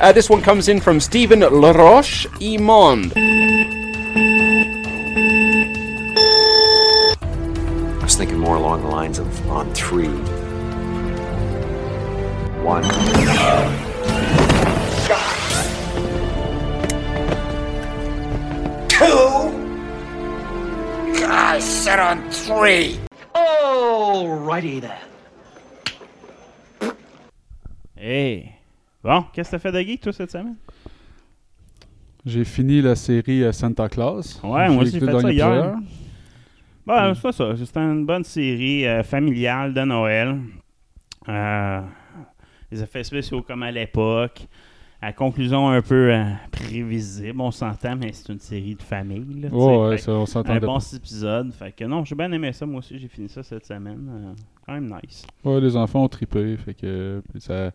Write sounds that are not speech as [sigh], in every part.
Uh, this one comes in from Stephen Laroche Imond. I was thinking more along the lines of on three. One. Two? I said on three. Alrighty then. Hey! Bon, qu'est-ce que t'as fait de geek, toi, cette semaine? J'ai fini la série euh, Santa Claus. Ouais, moi aussi, j'ai fait ça hier. épisode. Bah, c'est pas ça. C'était une bonne série euh, familiale de Noël. Euh, les effets spéciaux comme à l'époque. À conclusion un peu euh, prévisible, on s'entend, mais c'est une série de famille. là. Ouais, ça, on un s'entendait bon pas. épisodes. Fait que non, j'ai bien aimé ça. Moi aussi, j'ai fini ça cette semaine. Quand même nice. Ouais, les enfants ont trippé. Fait que ça,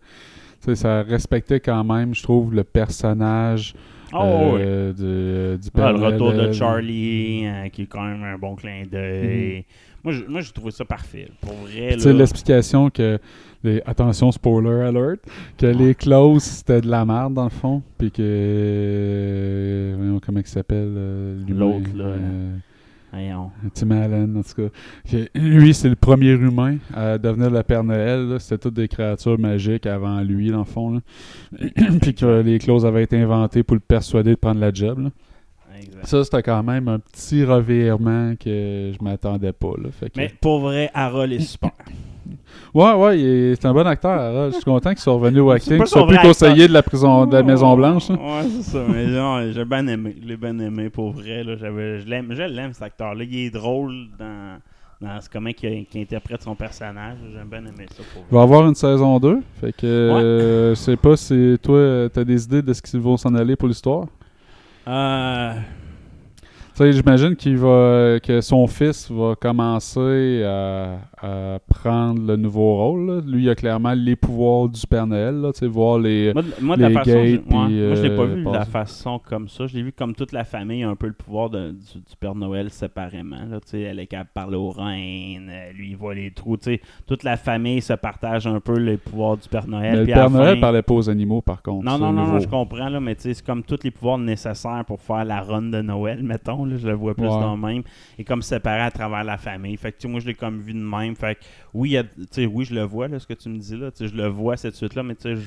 ça respectait quand même, je trouve, le personnage Oh, euh, de- du Père Ah, le retour de Charlie, euh, qui est quand même un bon clin d'œil. Moi, je- Moi, j'ai trouvé ça parfait. Pour vrai, Mhm. Là. l'explication que, les, attention, spoiler alert, que les clauses c'était de la merde dans le fond, puis que, euh, comment il s'appelle, euh, L'autre, là, euh, Voyons. Tim Allen, en tout cas. Lui, c'est le premier humain à devenir le Père Noël. C'était toutes des créatures magiques avant lui, dans le fond. [clears throat] Puis que les clauses avaient été inventées pour le persuader de prendre la job. là. Exact. Ça, c'était quand même un petit revirement que je m'attendais pas. Là. Fait que- Mais pour vrai, Harold est super. Ouais, ouais, il est- c'est un bon acteur. Je suis content qu'il soit revenu au acting, qu'il soit plus conseiller de la prison de la Maison Blanche. Ouais, c'est ça. Mais non, j'ai bien aimé. Je l'ai bien aimé pour vrai. Là. Je l'aime, je l'aime cet acteur-là. Il est drôle dans, dans ce- comment il, il interprète son personnage. J'aime bien aimer ça pour Il vrai. va y avoir une saison 2. Fait que euh, je sais pas si toi, tu as des idées de ce qu'ils vont s'en aller pour l'histoire. Euh, j'imagine qu'il va que son fils va commencer à, à prendre le nouveau rôle. là. Lui, il a clairement les pouvoirs du Père Noël, là, voir les. moi, de- moi, de la façon, je, ouais, puis, moi, je l'ai pas euh, vu de la façon comme ça. Je l'ai vu comme toute la famille a un peu le pouvoir de- du, du Père Noël séparément. Là, elle est capable de parler aux reines, euh, lui il voit les trous. Toute la famille se partage un peu les pouvoirs du Père Noël. Mais le Père Noël fin- parlait pas aux animaux, par contre. Non, non, non, non, je comprends, là, mais c'est comme tous les pouvoirs nécessaires pour faire la run de Noël, mettons, là, je le vois plus Ouais. dans le même, et comme séparé à travers la famille. Fait que, moi, je l'ai comme vu de même. Fait que, oui, il a- oui, je le vois, là, ce que tu me dis, là, je le vois, cette suite-là, mais tu sais,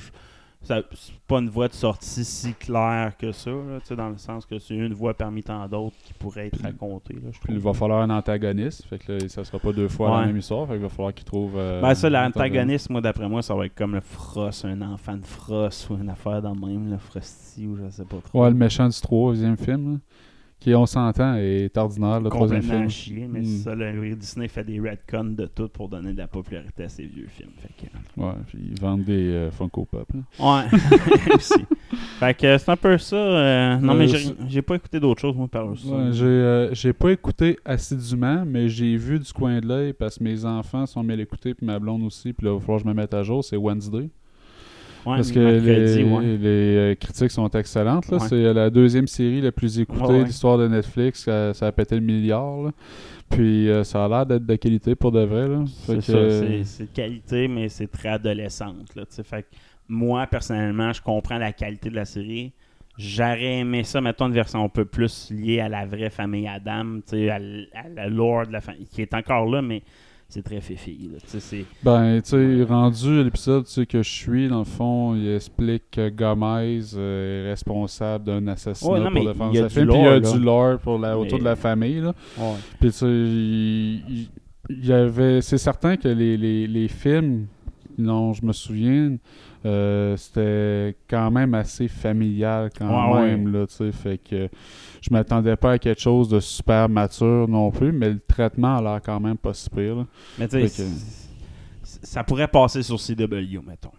c'est pas une voie de sortie si claire que ça, là, dans le sens que c'est une voie parmi tant d'autres qui pourrait être racontée, là, je Puis il va falloir un antagoniste. Fait que là, ça sera pas deux fois Ouais. la même histoire. Fait qu'il va falloir qu'il trouve. euh, Ben ça, l'antagoniste, moi, d'après moi, ça va être comme le Frost, un enfant de Frost, ou une affaire dans le même, le Frosty, ou je sais pas trop. Ouais, le méchant du troisième film, là, qui, on s'entend, est ordinaire, le troisième film. chier, mais Mm. c'est ça, le Disney fait des retcons de tout pour donner de la popularité à ses vieux films. Fait que, Ouais, puis ils vendent des euh, Funko Pop. là. ouais, [laughs] [laughs] aussi. Fait que c'est un peu ça. euh, non, Euh, mais j'ai pas écouté d'autres choses, moi, par ça. Ouais, j'ai euh, j'ai pas écouté assidûment, mais j'ai vu du coin de l'œil parce que mes enfants sont mis à l'écouter, puis ma blonde aussi, puis là, il va falloir que je me mette à jour. C'est Wednesday. Ouais, parce que mercredi, les, ouais. les, euh, critiques sont excellentes. Ouais. C'est euh, la deuxième série la plus écoutée de l'histoire de Netflix. Ça, ça a pété le milliard. là. Puis euh, ça a l'air d'être de qualité pour de vrai. C'est que, ça, c'est- qualité, mais c'est très adolescente. Là, fait que moi, personnellement, je comprends la qualité de la série. J'aurais aimé ça, mettons, une version un peu plus liée à la vraie famille Adam, à, à la lore de la famille, qui est encore là, mais c'est très fifi. Ben, tu sais, rendu à l'épisode tu sais, que je suis, dans le fond, il explique que Gomez euh, est responsable d'un assassinat Ouais, non, pour défendre sa fille. Puis il y a du lore pour la, autour Mais- de la famille. Là. ouais. Puis tu sais, il, y avait... C'est certain que les, les, les films dont je me souviens, euh, c'était quand même assez familial quand Ouais, même, là, tu sais. Fait que je m'attendais pas à quelque chose de super mature non plus, mais le traitement a l'air quand même pas si pire, là. Mais tu sais, ça pourrait passer sur CW, mettons.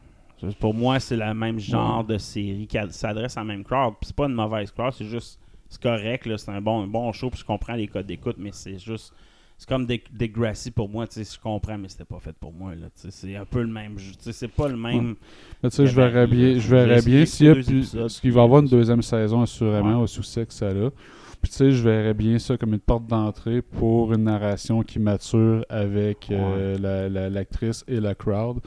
Pour moi, c'est le même genre de série qui s'adresse à la même crowd. C'est pas une mauvaise crowd, c'est juste. C'est correct, là, c'est un bon, un bon show, puis je comprends les codes d'écoute, mais c'est juste. C'est comme des, des Grassy pour moi, tu sais, je comprends, mais c'était pas fait pour moi, là. tu sais, C'est un peu le même tu sais, C'est pas le même. Tu sais, je verrais bien, je verrais bien s'il y a plus, parce qu'il va y avoir une deuxième saison assurément au succès que ça a. Puis tu sais, je verrais bien ça comme une porte d'entrée pour une narration qui mature avec euh, la- la- l'actrice et la crowd.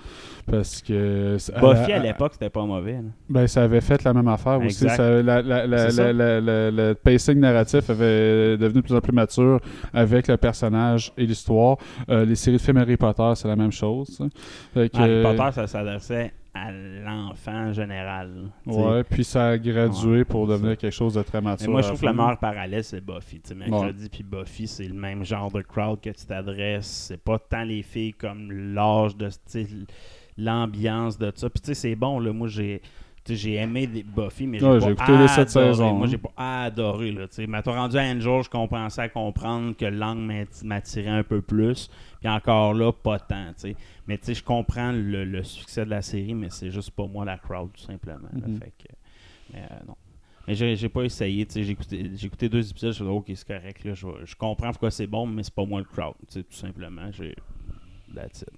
Parce que... Buffy, à- l'époque, c'était pas mauvais. là. Ben, ça avait fait la même affaire aussi. Exact. Ça- la- le pacing narratif avait devenu de plus en plus mature avec le personnage et l'histoire. Euh, les séries de films Harry Potter, c'est la même chose. que- Harry Potter, ça s'adressait à l'enfant en général. Ouais, puis ça a gradué Ouais, pour devenir ça. quelque chose de très mature. Mais moi, je trouve que le fin. meilleur parallèle, c'est Buffy. Tu sais, mercredi puis Buffy, c'est le même genre de crowd que tu t'adresses. C'est pas tant les filles comme l'âge de l'ambiance de ça. Puis tu sais, c'est bon, là. Moi, j'ai. J'ai aimé des Buffy, mais j'ai Ouais, pas écouté les sept adoré. saisons, Moi, hein. j'ai pas adoré. Là, mais rendu à Angel, je commençais à comprendre que l'angle m'atti- m'attirait un peu plus. Puis encore là, pas tant. Mais je comprends le, le succès de la série, mais c'est juste pas moi la crowd, tout simplement. là. Mhm. Fait que, mais euh, non. Mais j'ai pas essayé, j'ai écouté, écouté deux épisodes, je me suis dit, ok, c'est correct, là, je, comprends pourquoi c'est bon, mais c'est pas moi le crowd, tout simplement, j'ai... That's it.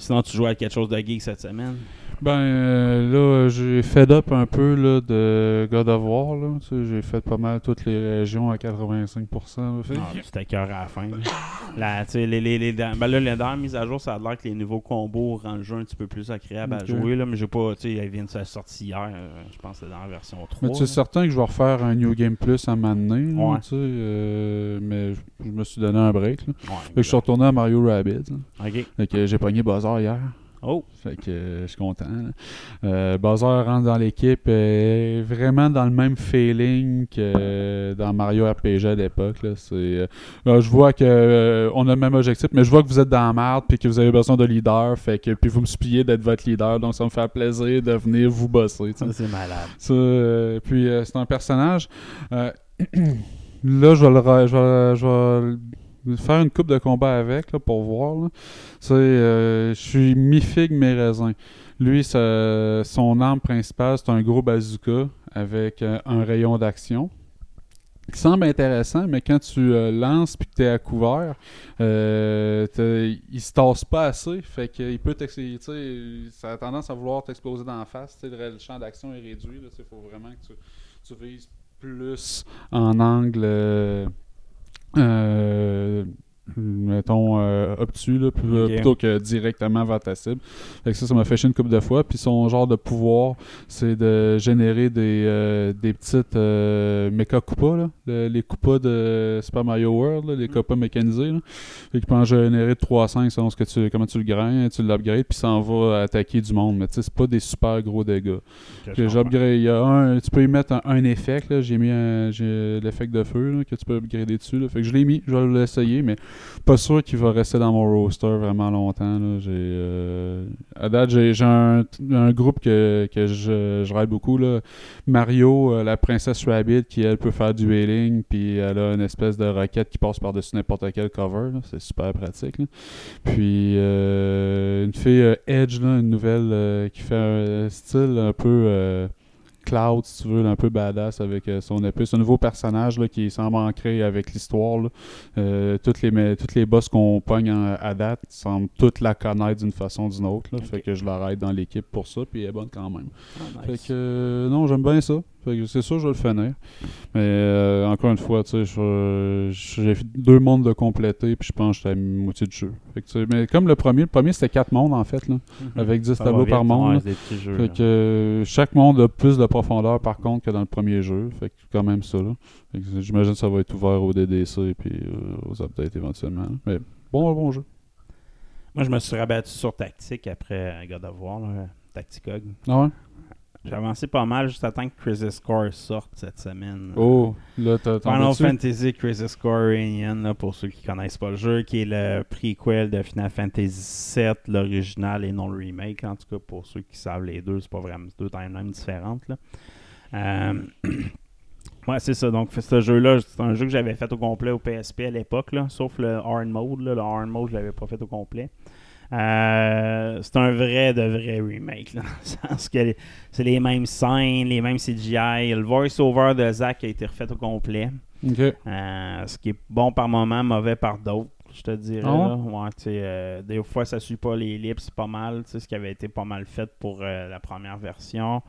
Fait Sinon, tu joues à quelque chose de geek cette semaine? Ben euh, là, j'ai fed up un peu là, de God of War. Là. Tu sais, j'ai fait pas mal toutes les régions à 85%. là. Fait- Ah, c'était cœur à la fin. là. Tu sais, les, les, les, ben là, les dernières mises à jour, ça a l'air que les nouveaux combos rendent le jeu un petit peu plus agréable à jouer, là, mais j'ai pas, tu sais, ils viennent de sa sortie hier, euh, je pense que c'est dans la version 3. Mais tu es là. certain que je vais refaire un New Game Plus à un moment donné, là, Ouais. tu sais, euh, mais je- me suis donné un break. Là. Ouais, Fait que je suis retourné à Mario Rabbids. là. Ok. Fait que j'ai pogné Buzzer hier. Oh! Fait que euh, je suis content. Euh, rentre dans l'équipe euh, vraiment dans le même feeling que euh, dans Mario RPG à l'époque. là. C'est, euh, je vois que euh, on a le même objectif, mais je vois que vous êtes dans la merde puis que vous avez besoin de leader. Fait que puis vous me suppliez d'être votre leader, donc ça me fait plaisir de venir vous bosser. Ça, c'est malade. Ça, euh, puis euh, c'est un personnage. euh, [clears throat] là, je vais, le, ra- je, vais, je vais le- faire une coupe de combat avec là, pour voir. euh, je suis mi-figue, mi-raisin. Lui, ça- son arme principale, c'est un gros bazooka avec euh, un rayon d'action. Qui semble intéressant, mais quand tu euh, lances puis que tu es à couvert, euh, il se tasse pas assez. Fait qu'il peut Ça a tendance à vouloir t'exploser dans la face. Le, champ d'action est réduit. Il faut vraiment que tu, vises plus en angle. Euh, mettons euh, obtus là, plus- Ok. plutôt que directement vers ta cible. Fait que ça, ça m'a fait chier une couple de fois. Puis son genre de pouvoir, c'est de générer des, euh, des petites euh, méca coupas, là. Le- les coupas de Super Mario World, là, les coupas mécanisés. Là. Fait qu'il peut en générer de 3 à 5 selon ce que tu, comment tu le grains, tu l'upgrades, puis ça en va attaquer du monde. Mais tu sais, c'est pas des super gros dégâts. J'upgrade- il y a un, tu peux y mettre un, un effet. là. J'ai mis l'effet de feu là, que tu peux upgrader dessus. là. Fait que je l'ai mis, je vais l'essayer, mais pas sûr qu'il va rester dans mon roster vraiment longtemps. là. J'ai, euh, à date, j'ai, un, un groupe que, que je, je beaucoup. Là. Mario, euh, la princesse Rabbit, qui elle peut faire du healing, puis elle a une espèce de roquette qui passe par-dessus n'importe quel cover. C'est super pratique. Puis euh, une fille euh, Edge, une nouvelle qui fait un style un peu Cloud, si tu veux, un peu badass avec euh, son épée. C'est un nouveau personnage là, qui semble ancré avec l'histoire. Euh, toutes, les, mais- toutes les boss qu'on pogne en- à date semblent toutes la connaître d'une façon ou d'une autre. là. Fait que je la raide dans l'équipe pour ça, puis elle est bonne quand même. Ah, Fait que euh, non, j'aime bien ça. Fait que c'est sûr, je vais le finir. Mais euh, encore une fois, tu sais, j'ai fait deux mondes de compléter, puis je pense que j'étais à la moitié du jeu. Fait que, mais comme le premier, le premier c'était quatre mondes en fait, là, Mhm. avec 10 Ça va tableaux par monde. des petits jeux, Fait que euh, chaque monde a plus de profondeur par contre que dans le premier jeu. Fait que quand même ça là. Fait que j'imagine que ça va être ouvert au DDC et puis euh, aux updates éventuellement. là. Mais bon, bon jeu. Moi, je me suis rabattu sur Tactique après God of War, là, Tacticog. Ah ouais? J'ai avancé pas mal juste à temps que Crisis Core sorte cette semaine. Oh, là, t'as Final? Fantasy Crisis Core Reunion, là, pour ceux qui connaissent pas le jeu, qui est le prequel de Final Fantasy VII, l'original et non le remake. En tout cas, pour ceux qui savent les deux, c'est pas vraiment deux timelines différentes. Là. Euh, [clears throat] ouais, c'est ça. Donc, ce jeu-là, c'est un jeu que j'avais fait au complet au PSP à l'époque, là, sauf le Hard Mode. là. Le Hard Mode, je l'avais pas fait au complet. Euh, c'est un vrai de vrai remake. Là, dans le sens que c'est les mêmes scènes, les mêmes CGI. Le voice-over de Zach a été refait au complet. Euh, ce qui est bon par moment, mauvais par d'autres, je te dirais. Ah là. Ouais, euh, des fois, ça suit pas les lips, c'est pas mal. Ce qui avait été pas mal fait pour la première version.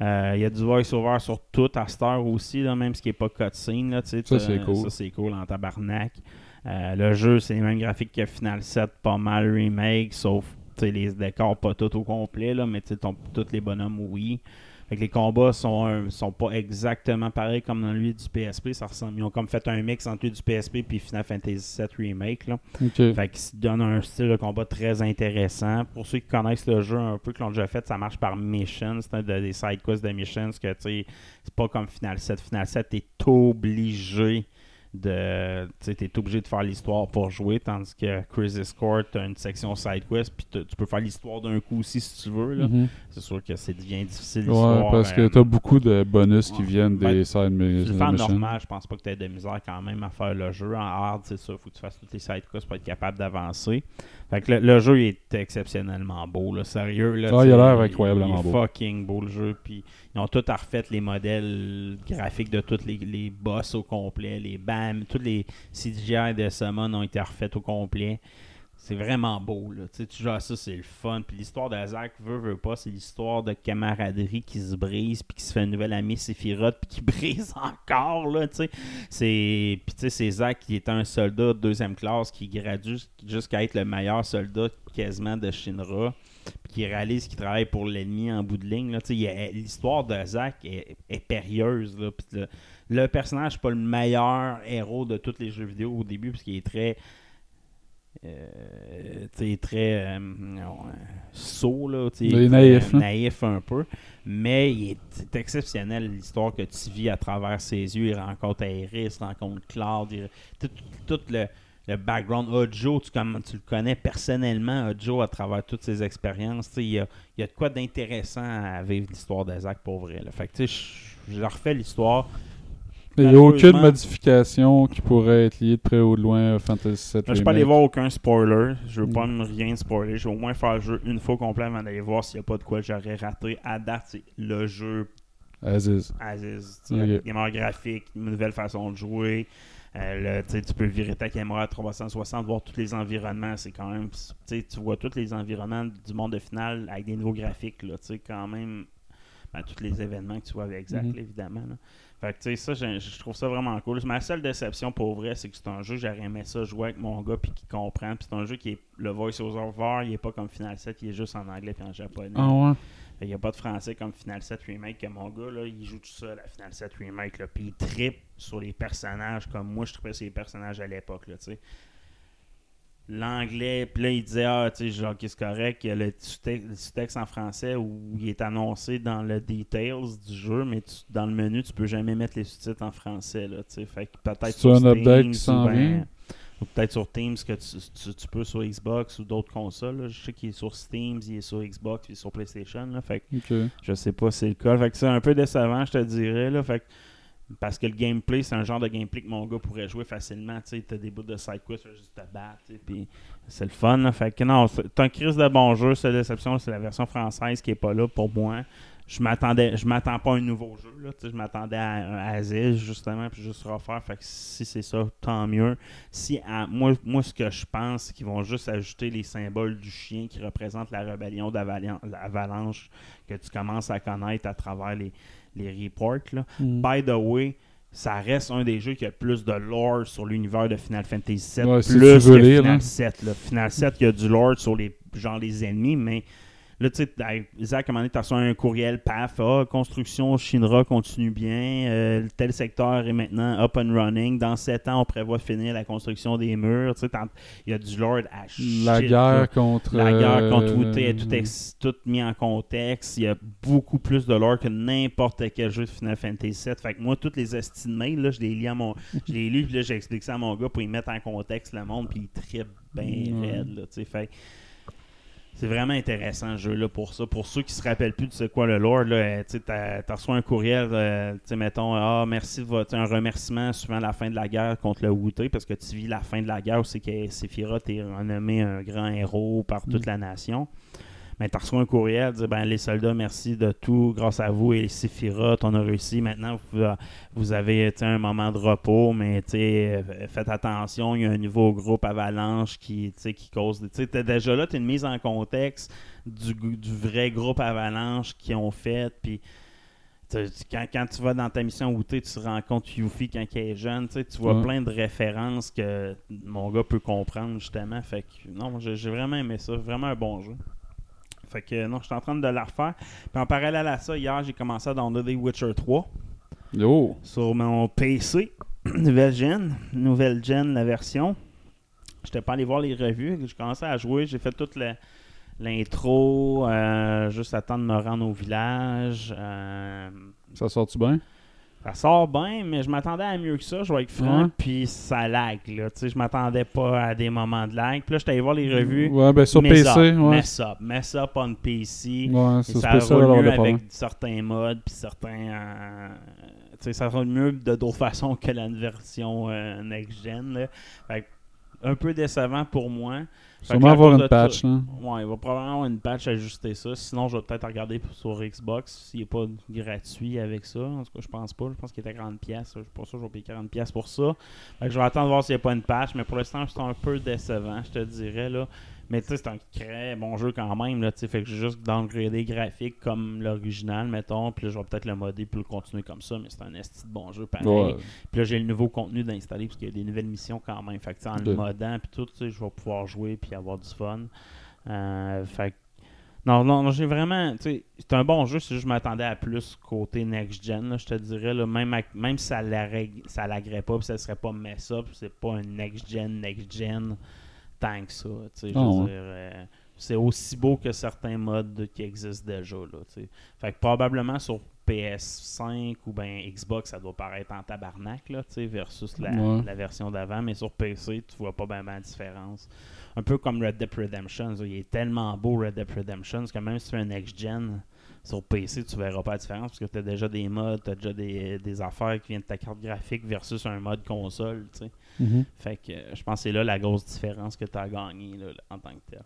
Il y a du voice-over sur tout à cette heure aussi, là, même ce qui n'est pas cutscene. Là, Ça, c'est cool. Ça, c'est cool en tabarnak. Euh, le jeu, c'est les mêmes graphiques que Final 7, pas mal remake, sauf les décors pas tout au complet, là, mais ton- tous les bonhommes, oui. Fait que les combats sont, un- sont pas exactement pareils comme dans lui du PSP. Ça ressemble, ils ont comme fait un mix entre lui du PSP puis Final Fantasy VII Remake. Là. Ok. Fait qu'ils donne un style de combat très intéressant. Pour ceux qui connaissent le jeu un peu, qui l'ont déjà fait, ça marche par mission. C'est des side quests de missions que c'est pas comme Final 7. Final 7, t'es obligé de. Tu t'es obligé de faire l'histoire pour jouer, tandis que Crisis Court, t'as une section side quest, puis tu peux faire l'histoire d'un coup aussi si tu veux. là. Mhm. C'est sûr que c'est devient difficile Ouais, parce que euh, t'as beaucoup de bonus qui viennent des side tu mi- le fais missions. normal, je pense pas que tu aies de misère quand même à faire le jeu. En hard, c'est ça, faut que tu fasses toutes les side quests pour être capable d'avancer. Fait que le, le jeu est exceptionnellement beau, là, sérieux. Là, Ah, il a l'air incroyablement il est beau. fucking beau le jeu. Puis ils ont tout refait les modèles graphiques de tous les, les boss au complet, les BAM, tous les CGI de Summon ont été refaits au complet. C'est vraiment beau, là. Tu sais, ça, c'est le fun. Puis l'histoire de Zach, veut, veut pas, c'est l'histoire de camaraderie qui se brise, puis qui se fait un nouvel ami Sephiroth, puis qui [laughs] brise encore, là, tu sais. C'est... Puis c'est Zach qui était un soldat de deuxième classe, qui gradue jusqu'à être le meilleur soldat quasiment de Shinra, puis qui réalise qu'il travaille pour l'ennemi en bout de ligne, là. L'histoire de Zach est, est périlleuse, là. Le, personnage, c'est pas le meilleur héros de tous les jeux vidéo au début, parce qu'il est très... Euh, tu sais, très euh, non, euh, là, est très, naïf, euh, un peu, mais il est, c'est exceptionnel l'histoire que tu vis à travers ses yeux. Il rencontre Iris, il rencontre Claude, il- tout, tout le, le background. Ojo, tu, comme, tu le connais personnellement, Ojo, à travers toutes ses expériences. Il y a, y a de quoi d'intéressant à vivre l'histoire de Zach pour vrai. là. Fait que je, refais l'histoire. Il n'y a aucune modification qui pourrait être liée de près ou de loin à Fantasy VII Je peux pas aller voir aucun spoiler. Je veux pas Mm. me rien spoiler. Je vais au moins faire le jeu une fois complet avant d'aller voir s'il n'y a pas de quoi j'aurais raté. À date, c'est le jeu Aziz. Aziz. Tu sais, Ok. avec des meilleurs graphiques, une nouvelle façon de jouer. Euh, le- tu peux virer ta caméra à 360, voir tous les environnements. C'est quand même. tu vois tous les environnements du monde de finale avec des nouveaux graphiques. Là, tu sais, quand même. Ben, tous les événements que tu vois avec Zach, Mhm. là, évidemment. là. Fait que, tu sais, ça, je, je trouve ça vraiment cool. Ma seule déception pour vrai, c'est que c'est un jeu, j'aurais aimé ça jouer avec mon gars puis qui comprend. Puis c'est un jeu qui est. Le voice-over, il est pas comme Final 7, il est juste en anglais puis en japonais. Ah ouais? Il n'y a pas de français comme Final 7 Remake que mon gars, là, il joue tout seul à Final 7 Remake. Là, puis il trippe sur les personnages comme moi je trippais sur les personnages à l'époque. Là, tu sais. L'anglais, puis là il disait Ah, tu sais, genre, c'est correct, il y a le sous-texte en français où il est annoncé dans le details du jeu, mais tu- dans le menu, tu peux jamais mettre les sous-titres en français. Là, tu sais. fait que peut-être sur un update qui ou s'en vient? ou peut-être sur Teams que tu, tu- tu peux sur Xbox ou d'autres consoles. là. Je sais qu'il est sur Steam, il est sur Xbox, il est sur PlayStation. Là, fait que je sais pas si c'est le cas. Fait que c'est un peu décevant, je te dirais. Là, fait que- parce que le gameplay, c'est un genre de gameplay que mon gars pourrait jouer facilement. Tu t'as des bouts de side quest, tu fais juste te battre. Puis c'est le fun. Fait que non, c'est un crise de bon jeu. Cette déception, c'est la version française qui est pas là pour moi. Je m'attendais, je m'attends pas à un nouveau jeu. Là, je m'attendais à un Aziz, justement, puis juste refaire. Fait que si c'est ça, tant mieux. Si moi, moi, ce que je pense, c'est qu'ils vont juste ajouter les symboles du chien qui représentent la rébellion d'Avalanche que tu commences à connaître à travers les, les reports. Là. Mm. By the way, ça reste un des jeux qui a le plus de lore sur l'univers de Final Fantasy VII. Ouais, plus que lire, Final là. 7. Là. Final 7, il y a du lore sur les genre les ennemis, mais là, tu sais, Isaac, à un moment donné, reçu un courriel PAF, ah, construction Shinra continue bien, euh, tel secteur est maintenant up and running. Dans 7 ans, on prévoit finir la construction des murs. Tu sais, il y a du lore à La shit, là. guerre contre. La guerre contre est tout, ex- tout mis en contexte. Il y a beaucoup plus de lore que n'importe quel jeu de Final Fantasy VII. Fait que moi, toutes les estimés, là, je les lis à mon. [laughs] Je les lis, puis là, j'ai expliqué ça à mon gars pour y mettre en contexte le monde, puis il trippe bien Ouais. raide, là, tu sais. Fait C'est vraiment intéressant, ce jeu-là, pour ça. Pour ceux qui se rappellent plus de c'est quoi le lore, là, euh, tu reçu un courriel, euh, tu mettons, ah, merci de votre, un remerciement suivant la fin de la guerre contre le Wooté, parce que tu vis la fin de la guerre où c'est que Sephiroth est renommé un grand héros par toute la nation. Mais tu reçu un courriel, dire ben, les soldats, merci de tout, grâce à vous et Sephiroth, on a réussi. Maintenant, vous, vous avez un moment de repos, mais euh, faites attention, il y a un nouveau groupe Avalanche qui, qui cause. T'es déjà là, tu une mise en contexte du, du vrai groupe Avalanche qu'ils ont fait, puis. Quand, quand tu vas dans ta mission où tu te rends compte Yuffie quand il est jeune, tu vois Ouais. plein de références que mon gars peut comprendre justement. Fait que non, j'ai vraiment aimé ça, vraiment un bon jeu. Fait que non, je suis en train de la refaire. Puis en parallèle à ça, hier j'ai commencé à downloader Witcher 3 Yo! sur mon PC, [clears throat] nouvelle gen, nouvelle gen la version. J'étais pas allé voir les revues, j'ai commencé à jouer, j'ai fait toute l'intro, euh, juste attendre de me rendre au village. euh, Ça sort-tu bien? Ça sort bien, mais je m'attendais à mieux que ça, je vais être franc, puis ça lag, là. Tu sais, je m'attendais pas à des moments de lag. Puis là, j'étais allé voir les revues. Ouais, ben sur Mess PC, up, ouais. Mess up, mess up on PC. Ouais, Et c'est ça spécial roule mieux avec certains modes, puis certains. euh, tu sais, ça roule mieux de d'autres façons que la version euh, next-gen. là. Fait que, un peu décevant pour moi. Sûrement avoir une patch, là. Ouais, il va probablement avoir une patch ajuster ça. Sinon, je vais peut-être regarder sur Xbox s'il n'est pas gratuit avec ça. En tout cas, je pense pas. Je pense qu'il est à 40$. pièces. Je suis pas sûr que je vais payer 40$ pièces pour ça. Fait que je vais attendre de voir s'il n'y a pas une patch. Mais pour l'instant, c'est un peu décevant, je te dirais. là. Mais tu sais, c'est un très bon jeu quand même. Là, fait que j'ai juste downgradé graphique comme l'original, mettons. Puis là, je vais peut-être le modder pour le continuer comme ça. Mais c'est un esti de bon jeu pareil. Ouais. Puis là, j'ai le nouveau contenu d'installer parce qu'il y a des nouvelles missions quand même. Fait que en De- le modant puis tout, tu sais, je vais pouvoir jouer puis avoir du fun. Euh, fait que- non, non, non, j'ai vraiment. C'est un bon jeu, c'est juste que je m'attendais à plus côté next-gen, je te dirais. Là, même, même si ça l'agrérait pas, puis ça serait pas mess-up, c'est pas un next-gen, next-gen tant que ça. Ah, ouais. euh, c'est aussi beau que certains modes qui existent déjà. Là, fait que probablement sur PS5 ou ben Xbox, ça doit paraître en tabarnak là, versus la, Ouais. la version d'avant, mais sur PC, tu vois pas bien la différence. Un peu comme Red Dead Redemption. Il est tellement beau Red Dead Redemption que même si tu fais un next-gen sur PC, tu verras pas la différence parce que tu as déjà des mods, tu as déjà des, des affaires qui viennent de ta carte graphique versus un mode console. tu sais. Mhm. Fait que euh, je pense que c'est là la grosse différence que tu as gagné là, en tant que tel.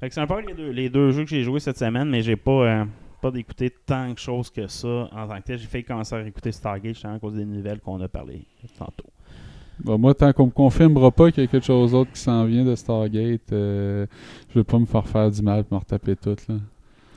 Fait que c'est un peu les deux, les deux jeux que j'ai joués cette semaine, mais j'ai pas, euh, pas d'écouter tant de choses que ça en tant que tel. J'ai fait commencer à écouter Stargate justement à cause des nouvelles qu'on a parlé tantôt. Bah, moi, tant qu'on me confirmera pas qu'il y a quelque chose d'autre qui s'en vient de Stargate, euh, je vais pas me faire faire du mal et me retaper tout. Là.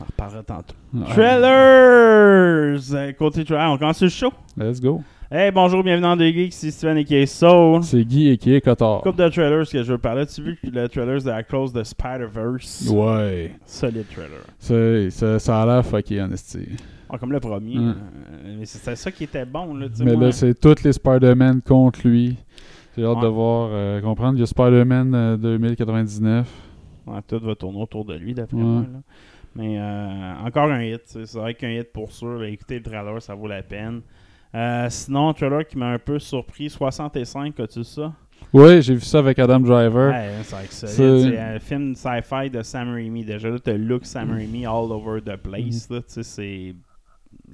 On en reparlera tantôt. Ouais. Trailers! Euh, Côté trailer, on commence le show. Let's go. Hey, bonjour, bienvenue dans The Geeks, c'est Steven et qui est Soul. C'est Guy et qui est Cotard. Couple de trailers que je veux parler. Tu as vu le trailers de Across the Spider-Verse? Ouais. Solide trailer. C'est- Ça, a l'air fucké, en esti. Ah, comme le premier. Mm. euh, mais c'était ça qui était bon. Là, Mais là, c'est tous les Spider-Man contre lui. J'ai hâte Ouais. de voir, euh, comprendre. Il y a Spider-Man euh, 2099. Ouais, tout va tourner autour de lui, d'après Ouais. moi. là. Mais euh, encore un hit. C'est vrai qu'un hit pour sûr. écoutez le trailer, ça vaut la peine. Euh, sinon, un trailer qui m'a un peu surpris 65, as-tu ça? Oui, j'ai vu ça avec Adam Driver. Ouais, c'est. C'est- C'est un film sci-fi de Sam Raimi. Déjà là, t'as look Sam Raimi all over the place. Sais, c'est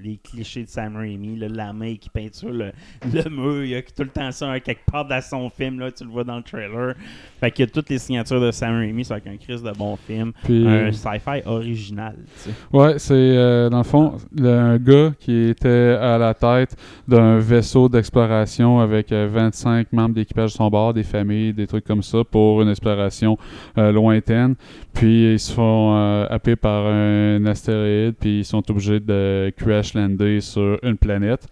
les clichés de Sam Raimi. là, la main qui peinture le, [laughs] le mur. Il y a tout le temps ça hein, quelque part dans son film. Là, tu le vois dans le trailer. Fait qu'il y a toutes les signatures de Sam Raimi. C'est avec un Chris de bon film. Puis, Un sci-fi original. tu sais. Ouais, c'est euh, dans le fond le- un gars qui était à la tête d'un vaisseau d'exploration avec euh, 25 membres d'équipage de son bord, des familles, des trucs comme ça pour une exploration euh, lointaine. Puis ils se font euh, happer par un astéroïde, puis ils sont obligés de crash lander sur une planète.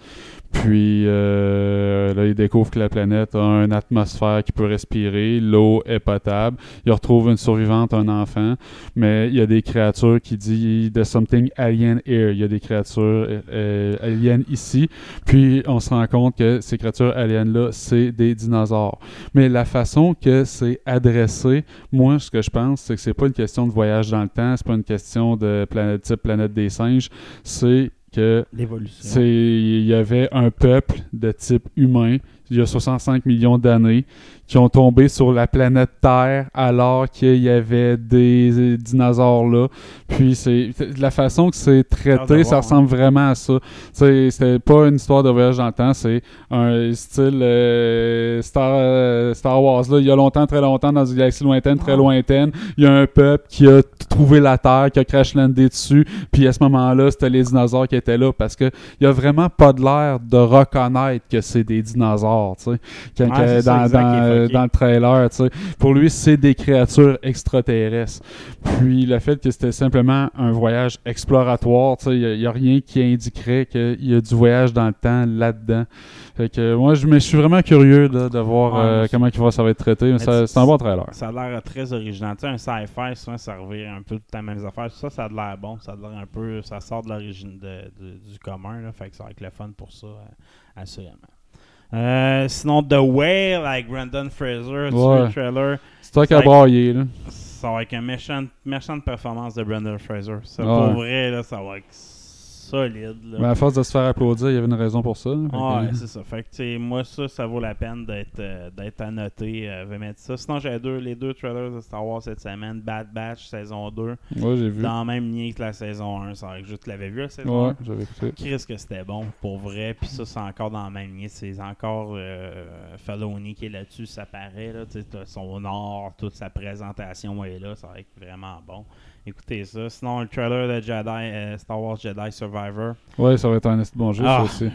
Puis euh, là, ils découvrent que la planète a une atmosphère qui peut respirer, l'eau est potable. Ils retrouvent une survivante, un enfant mais il y a des créatures qui disent There's something alien here. Il y a des créatures euh, euh, aliens ici. Puis on se rend compte que ces créatures aliens-là, c'est des dinosaures. Mais la façon que c'est adressé, moi, ce que je pense, c'est que c'est pas une question de voyage dans le temps, c'est pas une question de planète type planète des singes, c'est que L'évolution. c'est il y avait un peuple de type humain il y a 65 millions d'années, qui ont tombé sur la planète Terre alors qu'il y avait des dinosaures là. Puis c'est la façon que c'est traité, ça ressemble vraiment à ça. C'était pas une histoire de voyage dans le temps, c'est un style euh, Star, euh, Star Wars là. Il y a longtemps, très longtemps, dans une galaxie lointaine, très lointaine, il y a un peuple qui a trouvé la Terre, qui a crash landé dessus. Puis à ce moment-là, c'était les dinosaures qui étaient là parce que il y a vraiment pas de l'air de reconnaître que c'est des dinosaures, tu sais. Quand- Ouais, c'est ça, dans, exact, dans- le trailer, tu sais. Pour lui, c'est des créatures extraterrestres. Puis le fait que c'était simplement un voyage exploratoire, il n'y a, rien qui indiquerait qu'il y a du voyage dans le temps là-dedans. Fait que moi, je, mais je suis vraiment curieux là, de voir Ouais, euh, comment il va, ça va être traité. C'est un bon trailer. Ça a l'air très original. Un sci-fi, souvent, ça revient un peu tout les mêmes affaires. Ça, ça a l'air bon. Ça a l'air un peu. Ça sort de l'origine de- de- du commun. Là, fait que ça va être le fun pour ça, euh, assurément. Euh, sinon, The Whale avec Brandon Fraser, tu Ouais. le trailer. C'est toi qui que- braillé, là. Ça va être une méchante, méchante performance de Brandon Fraser. Ça, Ouais. Pour vrai, là, ça va être solide. Là. Mais à force de se faire applaudir, il y avait une raison pour ça. que- Ouais, c'est ça. Fait que, moi, ça, ça vaut la peine d'être euh, d'être annoté. Euh, je vais mettre ça. Sinon, j'ai deux, les deux trailers de Star Wars cette semaine. Bad Batch, saison 2. Ouais, j'ai vu. Dans la même ligne que la saison 1. Ça, je te l'avais vu, la saison Ouais, 1. j'avais écouté. Chris, que c'était bon, pour vrai. Puis ça, c'est encore dans la même ligne. C'est encore euh, qui est là-dessus. Ça paraît, là. Son art, toute sa présentation est là. Ça va être vraiment bon. Écoutez ça. Sinon, le trailer de Jedi, euh, Star Wars Jedi Survivor. Ouais, ça va être un bon jeu, Ah, ça aussi. man,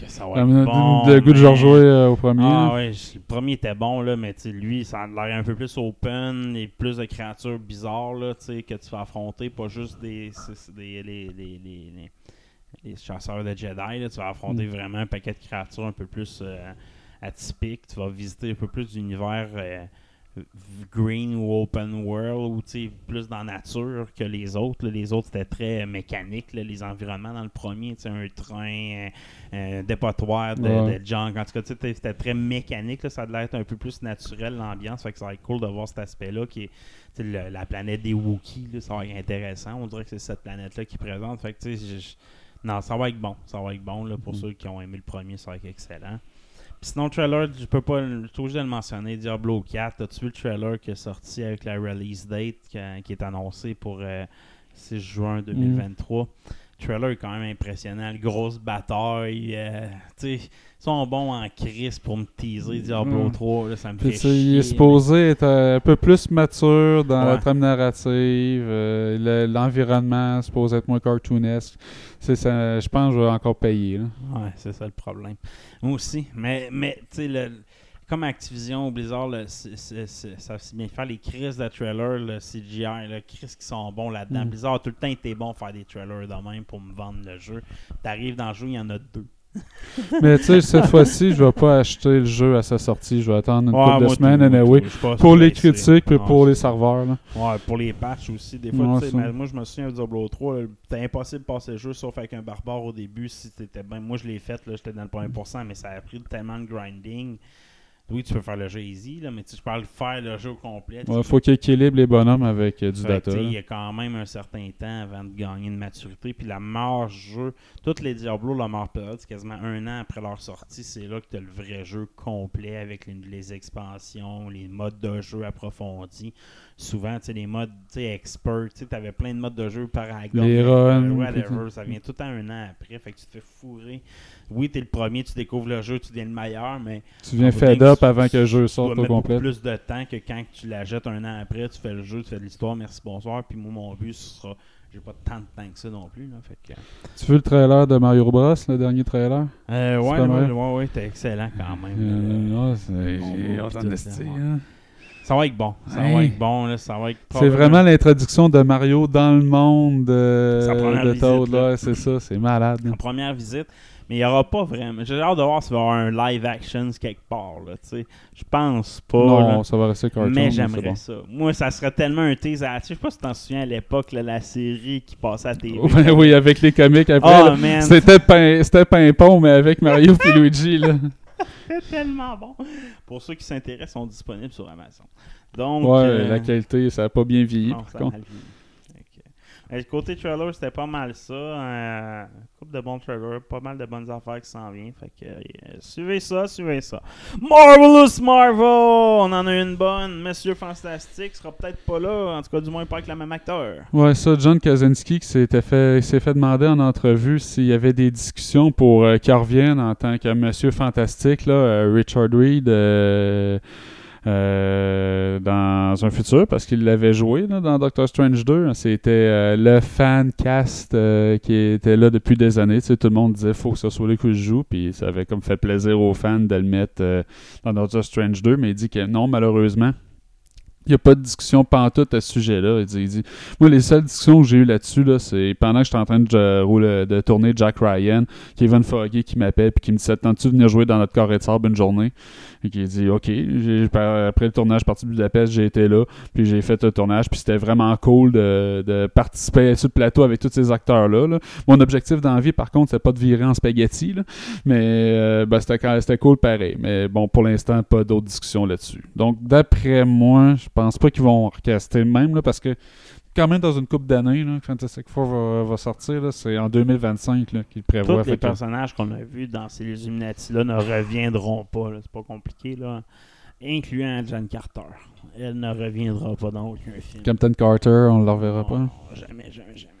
que ça va être bon, le goût de man. rejouer euh, au premier. Ah ouais, le premier était bon, là, mais lui, ça a l'air un peu plus open et plus de créatures bizarres là, que tu vas affronter, pas juste des, des les, les, les, les- les chasseurs de Jedi. Là, tu vas affronter Mm. vraiment un paquet de créatures un peu plus euh, atypiques. Tu vas visiter un peu plus d'univers green ou open world ou plus dans la nature que les autres. là. Les autres, c'était très mécanique, là, les environnements dans le premier. Un train, un, un dépotoir de, Ouais. de junk. En tout cas, c'était très mécanique. Là, ça devait être un peu plus naturel, l'ambiance. Fait que ça va être cool de voir cet aspect-là qui est le- la planète des Wookiees. là, ça va être intéressant. On dirait que c'est cette planète-là qui présente. Fait que, non, ça va être bon. Ça va être bon. Là, pour ceux qui ont aimé le premier, ça va être excellent. Sinon, le trailer, je peux pas. Je suis obligé de le mentionner. Diablo 4. As-tu vu le trailer qui est sorti avec la release date qui, qui est annoncé pour euh, 6 juin 2023? Le trailer est quand même impressionnant. Grosse bataille. euh, tu sais, ils sont bons en crise pour me teaser Diablo Mm. 3. Là, ça me Puis, fait il est supposé être euh, un peu plus mature dans la Ouais. trame narrative. euh, le- L'environnement est supposé être moins cartoonesque. C'est ça, je pense que je vais encore payer. là. Ouais, c'est ça le problème. Moi aussi. Mais, mais tu sais, le- comme Activision ou Blizzard, c'est- c'est- c'est- ça bien faire les crises de trailers, le CGI, le crises qui sont bons là-dedans. Mm. Blizzard tout le temps été bon faire des trailers de même pour me vendre le jeu. T'arrives dans le jeu, il y en a deux. [laughs] Mais tu sais, cette fois-ci, je vais pas acheter le jeu à sa sortie. Je vais attendre une Ouais, couple de semaines, anyway. Pour les critiques Ouais, pour les serveurs. là. Ouais, pour les patchs aussi. Des fois, Ouais, mais moi, je me souviens de Diablo 3, là, c'était impossible de passer le jeu sauf avec un barbare au début. Si t'étais bien. Moi, je l'ai fait, là, j'étais dans le premier pourcent, mais ça a pris tellement de grinding. Oui, tu peux faire le jeu easy, là, mais tu peux le faire le jeu au complet. Ouais, faut qu'il équilibre les bonhommes avec euh, du Fait data. Il y a quand même un certain temps avant de gagner une maturité. Puis la meilleure jeu, tous les Diablo, la meilleure période, c'est quasiment un an après leur sortie. C'est là que tu as le vrai jeu complet avec les, les expansions, les modes de jeu approfondis. Souvent, tu sais, les modes tu sais, expert, tu avais plein de modes de jeu Paragon, Les euh, runs, whatever. Ça vient tout le temps un an après. Fait que tu te fais fourrer. Oui, tu es le premier, tu découvres le jeu, tu deviens le meilleur, mais Tu viens fed up tu- avant que le jeu sorte au complet. plus de temps que quand tu la jettes un an après, tu fais le jeu, tu fais de l'histoire, merci, bonsoir. Puis moi, mon but, ce sera. J'ai pas tant de temps que ça non plus. Là, fait que, Tu veux le trailer de Mario Bros, le dernier trailer? Euh, ouais, ouais, ouais, ouais, t'es excellent quand même. Euh, là. non, c'est- Ça va être bon. Ça Hey. va être bon. Là, ça va être C'est vraiment l'introduction de Mario dans le monde première de Toad. là. là. C'est ça, c'est malade. en première visite. Mais il n'y aura pas vraiment. J'ai hâte de voir s'il va y avoir un live action quelque part. Je pense pas. non, là. ça va rester cartoon. mais j'aimerais bon. ça. Moi, ça serait tellement un tease. à- sais, Je sais pas si tu t'en souviens à l'époque, la série qui passait à TV. [laughs] Oui, avec les comics après. Oh c'était Pimpon, mais avec Mario et Luigi. Là. [laughs] c'est tellement bon. Pour ceux qui s'intéressent, sont disponibles sur Amazon. Donc, Ouais, euh, la qualité, ça n'a pas bien vieilli. non, par ça a contre. mal vieilli. Et côté trailer, c'était pas mal ça. Euh, couple de bons trailers, pas mal de bonnes affaires qui s'en viennent. Fait que euh, suivez ça, suivez ça. Marvelous Marvel! On en a une bonne. Monsieur Fantastique sera peut-être pas là, en tout cas du moins pas avec le même acteur. Ouais, ça, John Krasinski qui s'était fait, s'est fait demander en entrevue s'il y avait des discussions pour euh, qu'il revienne en tant que Monsieur Fantastique, là, euh, Richard Reed. Euh, dans un futur parce qu'il l'avait joué dans Doctor Strange 2. C'était euh, le fan cast euh, qui était là depuis des années. Tout le monde disait faut que ce soit lui qui joue, puis ça avait comme fait plaisir aux fans de le mettre dans Doctor Strange 2, mais il dit que non, malheureusement. Il n'y a pas de discussion pantoute à ce sujet-là. Il dit, Moi, les seules discussions que j'ai eues là-dessus, là, c'est pendant que j'étais en train de, de tourner Jack Ryan, Kevin Foggy qui m'appelle puis qui me dit T'attends-tu de venir jouer dans notre carré de sable une journée? Et qui dit Ok. Après le tournage parti de Budapest, j'ai été là, puis j'ai fait le tournage, puis c'était vraiment cool de, de participer sur le plateau avec tous ces acteurs-là. là. Mon objectif dans la vie, par contre, c'est pas de virer en spaghetti, là. mais euh, ben, c'était cool pareil. Mais bon, pour l'instant, pas d'autres discussions là-dessus. Donc, d'après moi, je pense pas qu'ils vont recaster même, là, parce que quand même dans une couple d'années, que Fantastic Four va, va sortir, c'est en 2025 là, qu'ils prévoient. Tous les personnages qu'on a vus dans ces Illuminati-là ne reviendront pas. C'est pas compliqué, là. Incluant John Carter. Elle ne reviendra pas dans aucun film. Captain Carter, on le reverra pas. Jamais, jamais, jamais.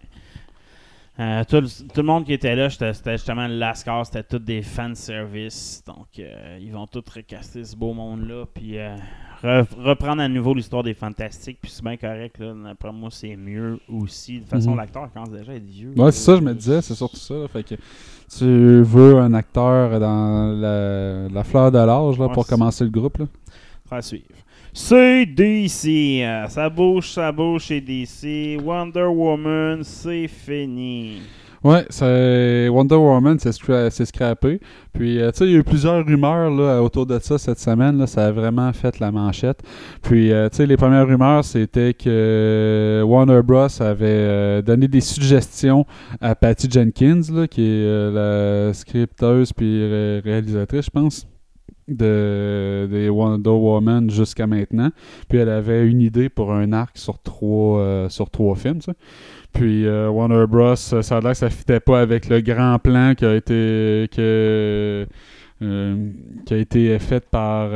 Euh, tout, le- tout le monde qui était là, c'était justement le Lascar, c'était tous des fanservice. Donc, euh, ils vont tous recaster ce beau monde-là. Puis, euh, re- reprendre à nouveau l'histoire des Fantastiques. Puis, c'est bien correct. Là, D'après moi, c'est mieux aussi. De toute façon, Mhm. l'acteur commence déjà à être vieux. Ouais, c'est ça, je me disais, c'est surtout ça. là. Fait que tu veux un acteur dans la, la fleur de l'âge là, Ouais, pour commencer le groupe. Là? à suivre. C'est DC. ça bouge, ça bouge chez DC. Wonder Woman, c'est fini. Ouais, c'est Wonder Woman, c'est scra- scrappé. Puis, euh, tu sais, il y a eu plusieurs rumeurs autour de ça cette semaine. Là, ça a vraiment fait la manchette. Puis, euh, tu sais, les premières rumeurs, c'était que Warner Bros. avait euh, donné des suggestions à Patty Jenkins, qui est la scripteuse puis ré- réalisatrice, je pense, de, des Wonder Woman jusqu'à maintenant. Puis, elle avait une idée pour un arc sur trois, euh, sur trois films. Puis euh, Warner Bros, euh, ça a l'air que ça fitait pas avec le grand plan qui a été qui a été fait par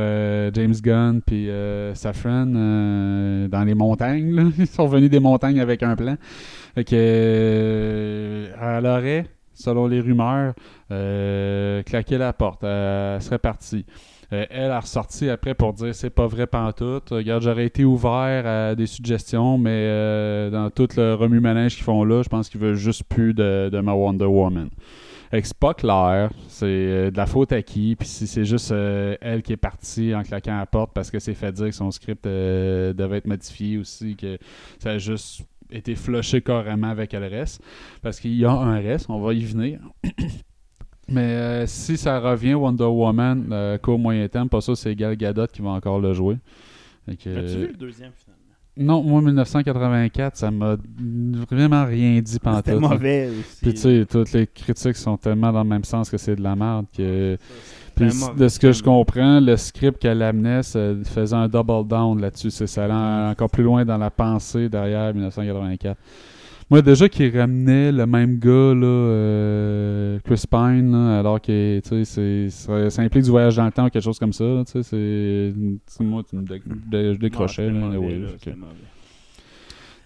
James Gunn puis Safran dans les montagnes. [laughs] Ils sont venus des montagnes avec un plan. Fait que elle aurait, selon les rumeurs, euh, claqué la porte. Elle serait partie. Euh, elle a ressorti après pour dire c'est pas vrai pantoute. Regarde, j'aurais été ouvert à des suggestions, mais euh, dans tout le remue-manège qu'ils font là, je pense qu'ils veulent juste plus de, ma Wonder Woman. C'est pas clair, c'est euh, de la faute à qui, puis si c'est juste euh, elle qui est partie en claquant la porte parce que c'est fait dire que son script euh, devait être modifié aussi, que ça juste été flushé carrément avec le reste. Parce qu'il y a un reste, on va y venir. [coughs] Mais euh, si ça revient Wonder Woman, euh, court moyen terme, pas ça, c'est Gal Gadot qui va encore le jouer. As-tu vu euh, le deuxième finalement? non, moi 1984, ça m'a vraiment rien dit C'était pantoute. mauvais aussi. Puis tu sais, toutes les critiques sont tellement dans le même sens que c'est de la merde que. C'était Puis de ce que je comprends, le script qu'elle amenait, ça faisait un double down là-dessus. C'est ça allait encore plus loin dans la pensée derrière 1984. Moi, déjà qu'il ramenait le même gars, là, euh, Chris Pine, là, alors que, tu sais, c'est- ça, implique du voyage dans le temps ou quelque chose comme ça, là, tu sais, c'est... tu sais, Moi, tu me dé- dé- je décrochais, mauvais, là, fait que- c'était mauvais.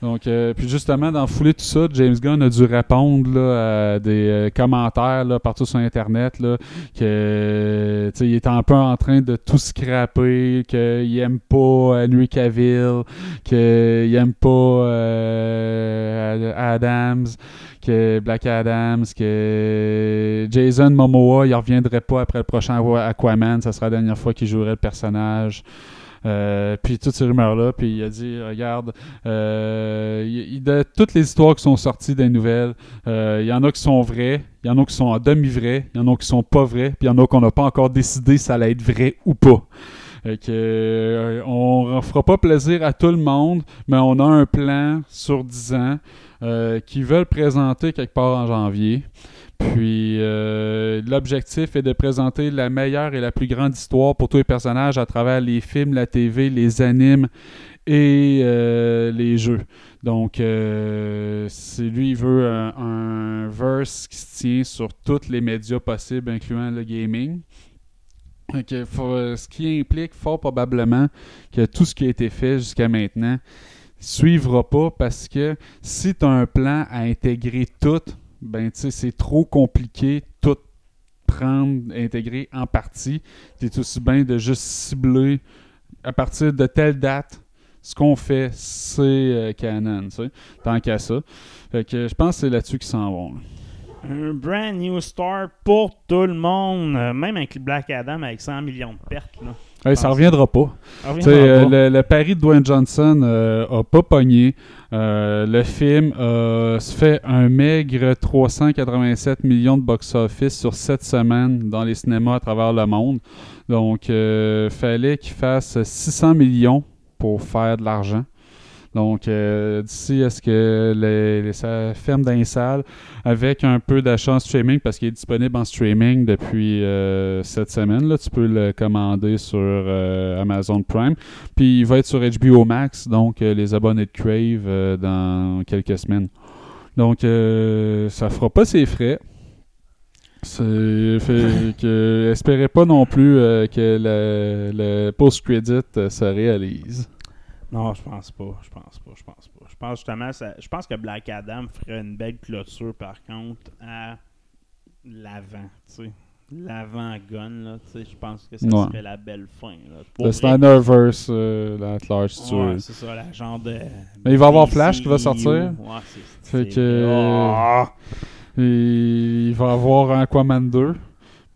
Donc, euh, puis justement, dans de tout ça, James Gunn a dû répondre là, à des euh, commentaires là, partout sur Internet là, que il est un peu en train de tout scraper, qu'il aime pas Henry Cavill, qu'il aime pas euh, Adams, que Black Adams, que Jason Momoa, il reviendrait pas après le prochain Aquaman, ça sera la dernière fois qu'il jouerait le personnage. Euh, puis toutes ces rumeurs-là, puis il a dit, regarde, euh, il- toutes les histoires qui sont sorties des nouvelles, euh, il y en a qui sont vraies, il y en a qui sont en demi-vraies, il y en a qui sont pas vraies, puis il y en a qu'on n'a pas encore décidé si ça allait être vrai ou pas. On fera pas plaisir à tout le monde, mais on a un plan sur 10 ans qu'ils veulent présenter quelque part en janvier. Puis euh, l'objectif est de présenter la meilleure et la plus grande histoire pour tous les personnages à travers les films, la TV, les animes et euh, les jeux. Donc, euh, c'est lui, il veut un, verse qui se tient sur tous les médias possibles, incluant le gaming. Ce qui implique fort probablement que tout ce qui a été fait jusqu'à maintenant suivra pas parce que si tu as un plan à intégrer tout, ben tu sais, c'est trop compliqué tout prendre, intégrer en partie. Es aussi bien de juste cibler à partir de telle date. Ce qu'on fait, c'est euh, canon, tu sais, tant qu'à ça. Fait que je pense que c'est là-dessus qu'ils s'en vont. Un brand new star pour tout le monde. Euh, même avec Black Adam avec 100 millions de pertes. Là. Hey, ça reviendra pas. Ah euh, on va. le, le pari de Dwayne Johnson euh, a pas pogné. Euh, le film euh, se fait un maigre 387 millions de box-office sur 7 semaines dans les cinémas à travers le monde. Donc, euh, fallait qu'il fasse 600 millions pour faire de l'argent. Donc, euh, d'ici à ce que les, les- ça ferme dans les salles avec un peu d'achat en streaming parce qu'il est disponible en streaming depuis euh, cette semaine. Là, tu peux le commander sur euh, Amazon Prime. Puis il va être sur HBO Max, donc les abonnés de Crave dans quelques semaines. Donc, ça fera pas ses frais. C'est fait [laughs] que espérez pas non plus que le, le post-credit se réalise. Non, je pense pas. Je pense pas. Je pense pas. Je pense justement, ça, je pense que Black Adam ferait une belle clôture par contre à l'avant, tu sais. L'avant gun, là, tu sais. Je pense que ça Ouais. serait la belle fin, là. Le vrai. Snyderverse, euh, large, si. Ouais, c'est ça, la genre de. Mais il va y avoir. Flash qui va sortir. Ouais, c'est. Fait que- Ah! Il va avoir Aquaman 2.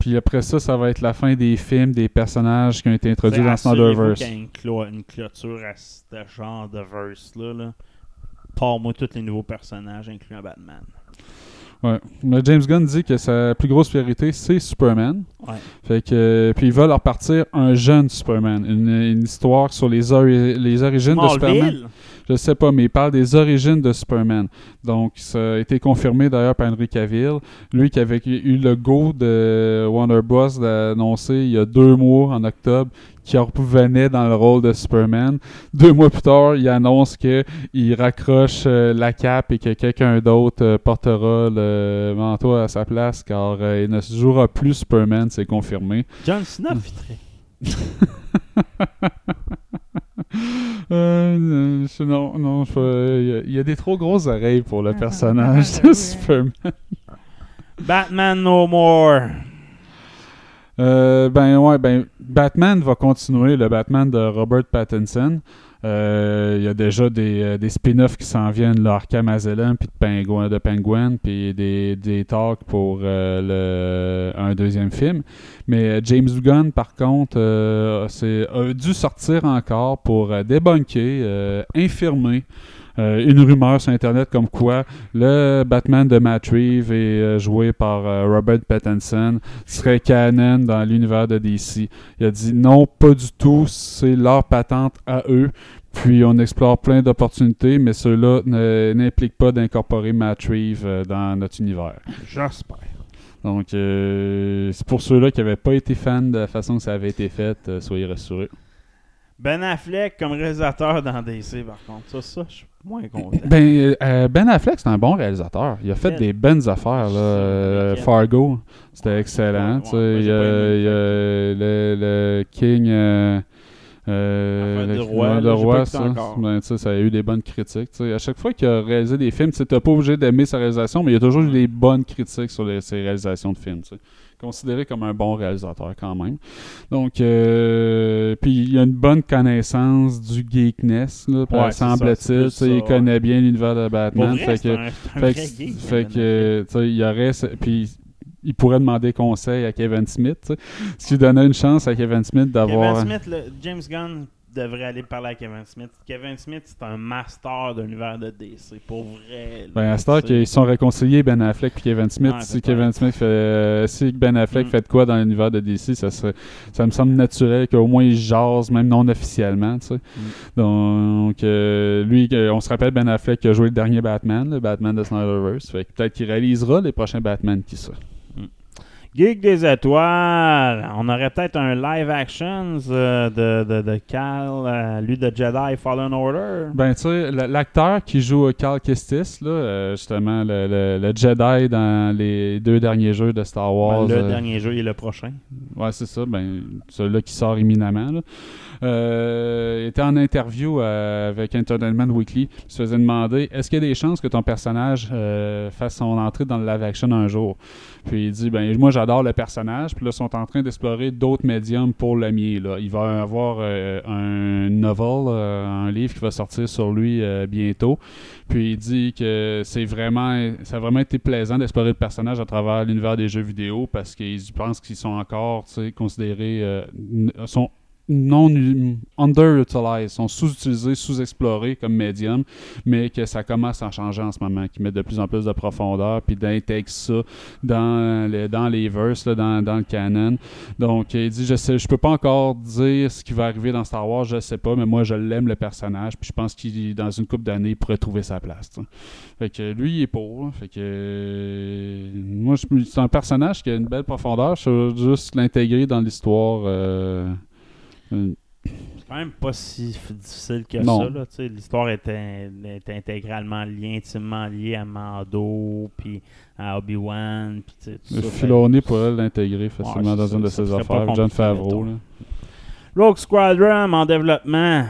Puis après ça, ça va être la fin des films, des personnages qui ont été introduits dans assurez-vous Snyderverse. qu'il y a une, clo- une clôture à ce genre de verse-là. Là. Pars-moi tous les nouveaux personnages, incluant Batman. Ouais. Mais James Gunn dit que sa plus grosse priorité, c'est Superman. Ouais. Fait que, puis il va leur partir un jeune Superman. Une, une histoire sur les, ori- les origines de Superman. Je sais pas, mais il parle des origines de Superman. Donc, ça a été confirmé d'ailleurs par Henry Cavill. Lui qui avait eu le go de Warner Bros. d'annoncer il y a deux mois, en octobre, qu'il revenait dans le rôle de Superman. Deux mois plus tard, il annonce qu'il raccroche euh, la cape et que quelqu'un d'autre euh, portera le manteau à sa place car euh, il ne jouera plus Superman, c'est confirmé. John fitterait. [laughs] Euh, non, non, il y y, a des trop grosses oreilles pour le personnage de Superman. Batman No More. Euh, ben ouais, ben Batman va continuer, le Batman de Robert Pattinson. Euh, Il y a déjà des, euh, des spin-offs qui s'en viennent, là, Arkham Asylum, puis de Penguin, de Penguin, puis des, des talks pour le, un deuxième film. Mais James Gunn, par contre, a dû sortir encore pour débunker, infirmer euh, une rumeur sur Internet comme quoi le Batman de Matt Reeves est euh, joué par euh, Robert Pattinson serait canon dans l'univers de DC. Il a dit non, pas du tout, c'est leur patente à eux. Puis on explore plein d'opportunités, mais ceux-là ne- n'impliquent pas d'incorporer Matt Reeves dans notre univers. J'espère. Donc euh, c'est pour ceux-là qui n'avaient pas été fans de la façon que ça avait été fait, euh, soyez rassurés. Ben Affleck comme réalisateur dans DC, par contre. Ça, ça, je moins content. Ben, euh, ben Affleck, c'est un bon réalisateur. Il a fait des bonnes affaires. Là. Euh? Fargo, c'était excellent. Ouais, ouais, il y a, pas aimé il y a le, le King. euh, euh, le- roi, le roi, ça, ben, ça a eu des bonnes critiques. À chaque fois qu'il a réalisé des films, tu n'es pas obligé d'aimer sa réalisation, mais il y a toujours eu des bonnes critiques sur les- ses réalisations de films. Considéré comme un bon réalisateur quand même. Donc, euh, puis il a une bonne connaissance du geekness, là, Ouais, semble-t-il. tu Il connaît bien l'univers de Batman. vrai, fait que, un, fait que, geek, fait que, tu sais, il y aurait, puis il pourrait demander conseil à Kevin Smith, tu sais. Ce qui donnait une chance à Kevin Smith d'avoir. Kevin Smith, le- James Gunn devrais aller parler à Kevin Smith. Kevin Smith, c'est un master de l'univers de DC, pour vrai. Ben, à ce temps qu'ils sont réconciliés, Ben Affleck et Kevin Smith. Si. Kevin Smith fait, euh, si Ben Affleck Mm. fait de quoi dans l'univers de DC, ça, serait, ça me semble naturel qu'au moins il jase, même non officiellement. tu sais. Mm. Donc, euh, lui, euh, on se rappelle Ben Affleck qui a joué le dernier Batman, le Batman de Snyderverse. Fait peut-être qu'il réalisera les prochains Batman qui sait. Geek des étoiles. On aurait peut-être un live action euh, de, de, de Cal, euh, lui de Jedi Fallen Order. Ben, tu sais, l'acteur qui joue Cal Kestis, là, euh, justement, le, le- le Jedi dans les deux derniers jeux de Star Wars. Ben, le euh, dernier jeu et le prochain. Ouais, c'est ça. Ben, celui-là qui sort imminemment. Là. Euh, était en interview euh, avec Entertainment Weekly. Il se faisait demander est-ce qu'il y a des chances que ton personnage euh, fasse son entrée dans le live action un jour? Puis il dit ben moi j'adore le personnage. Puis là, ils sont en train d'explorer d'autres médiums pour le mien. Là. Il va y avoir un novel, un livre qui va sortir sur lui bientôt. Puis il dit que c'est vraiment, ça a vraiment été plaisant d'explorer le personnage à travers l'univers des jeux vidéo parce qu'ils pensent qu'ils sont encore considérés, sont non u- underutilized, sont sous-utilisés, sous-explorés comme médium, mais que ça commence à changer en ce moment, qu'ils mettent de plus en plus de profondeur, puis d'intègrer ça dans, le- dans les verses, dans, dans le canon. Donc, il dit, je sais, je peux pas encore dire ce qui va arriver dans Star Wars, je sais pas, mais moi, je l'aime, le personnage, puis je pense qu'il, dans une couple d'années, il pourrait trouver sa place. Fait que lui, il est pour. là. Fait que moi, c'est un personnage qui a une belle profondeur. Je veux juste l'intégrer dans l'histoire. euh, C'est quand même pas si difficile que Non. ça. là. L'histoire est, in- est intégralement liée, intimement liée à Mando, puis à Obi-Wan. puis Filoni pourrait l'intégrer facilement Ouais, dans une de ses affaires. John Favreau. Rogue Squadron en développement.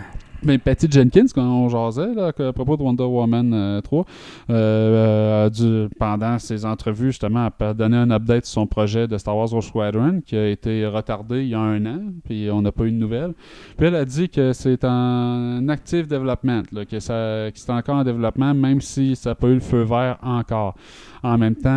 Mais Patty Jenkins, quand on jasait là, à propos de Wonder Woman euh, 3, euh, euh, a dû, pendant ses entrevues, justement, a donné un update sur son projet de Star Wars Rogue Squadron qui a été retardé il y a un an, puis on n'a pas eu de nouvelles. Puis elle a dit que c'est en active development, que, ça, c'est encore en développement, même si ça n'a pas eu le feu vert encore. En même temps,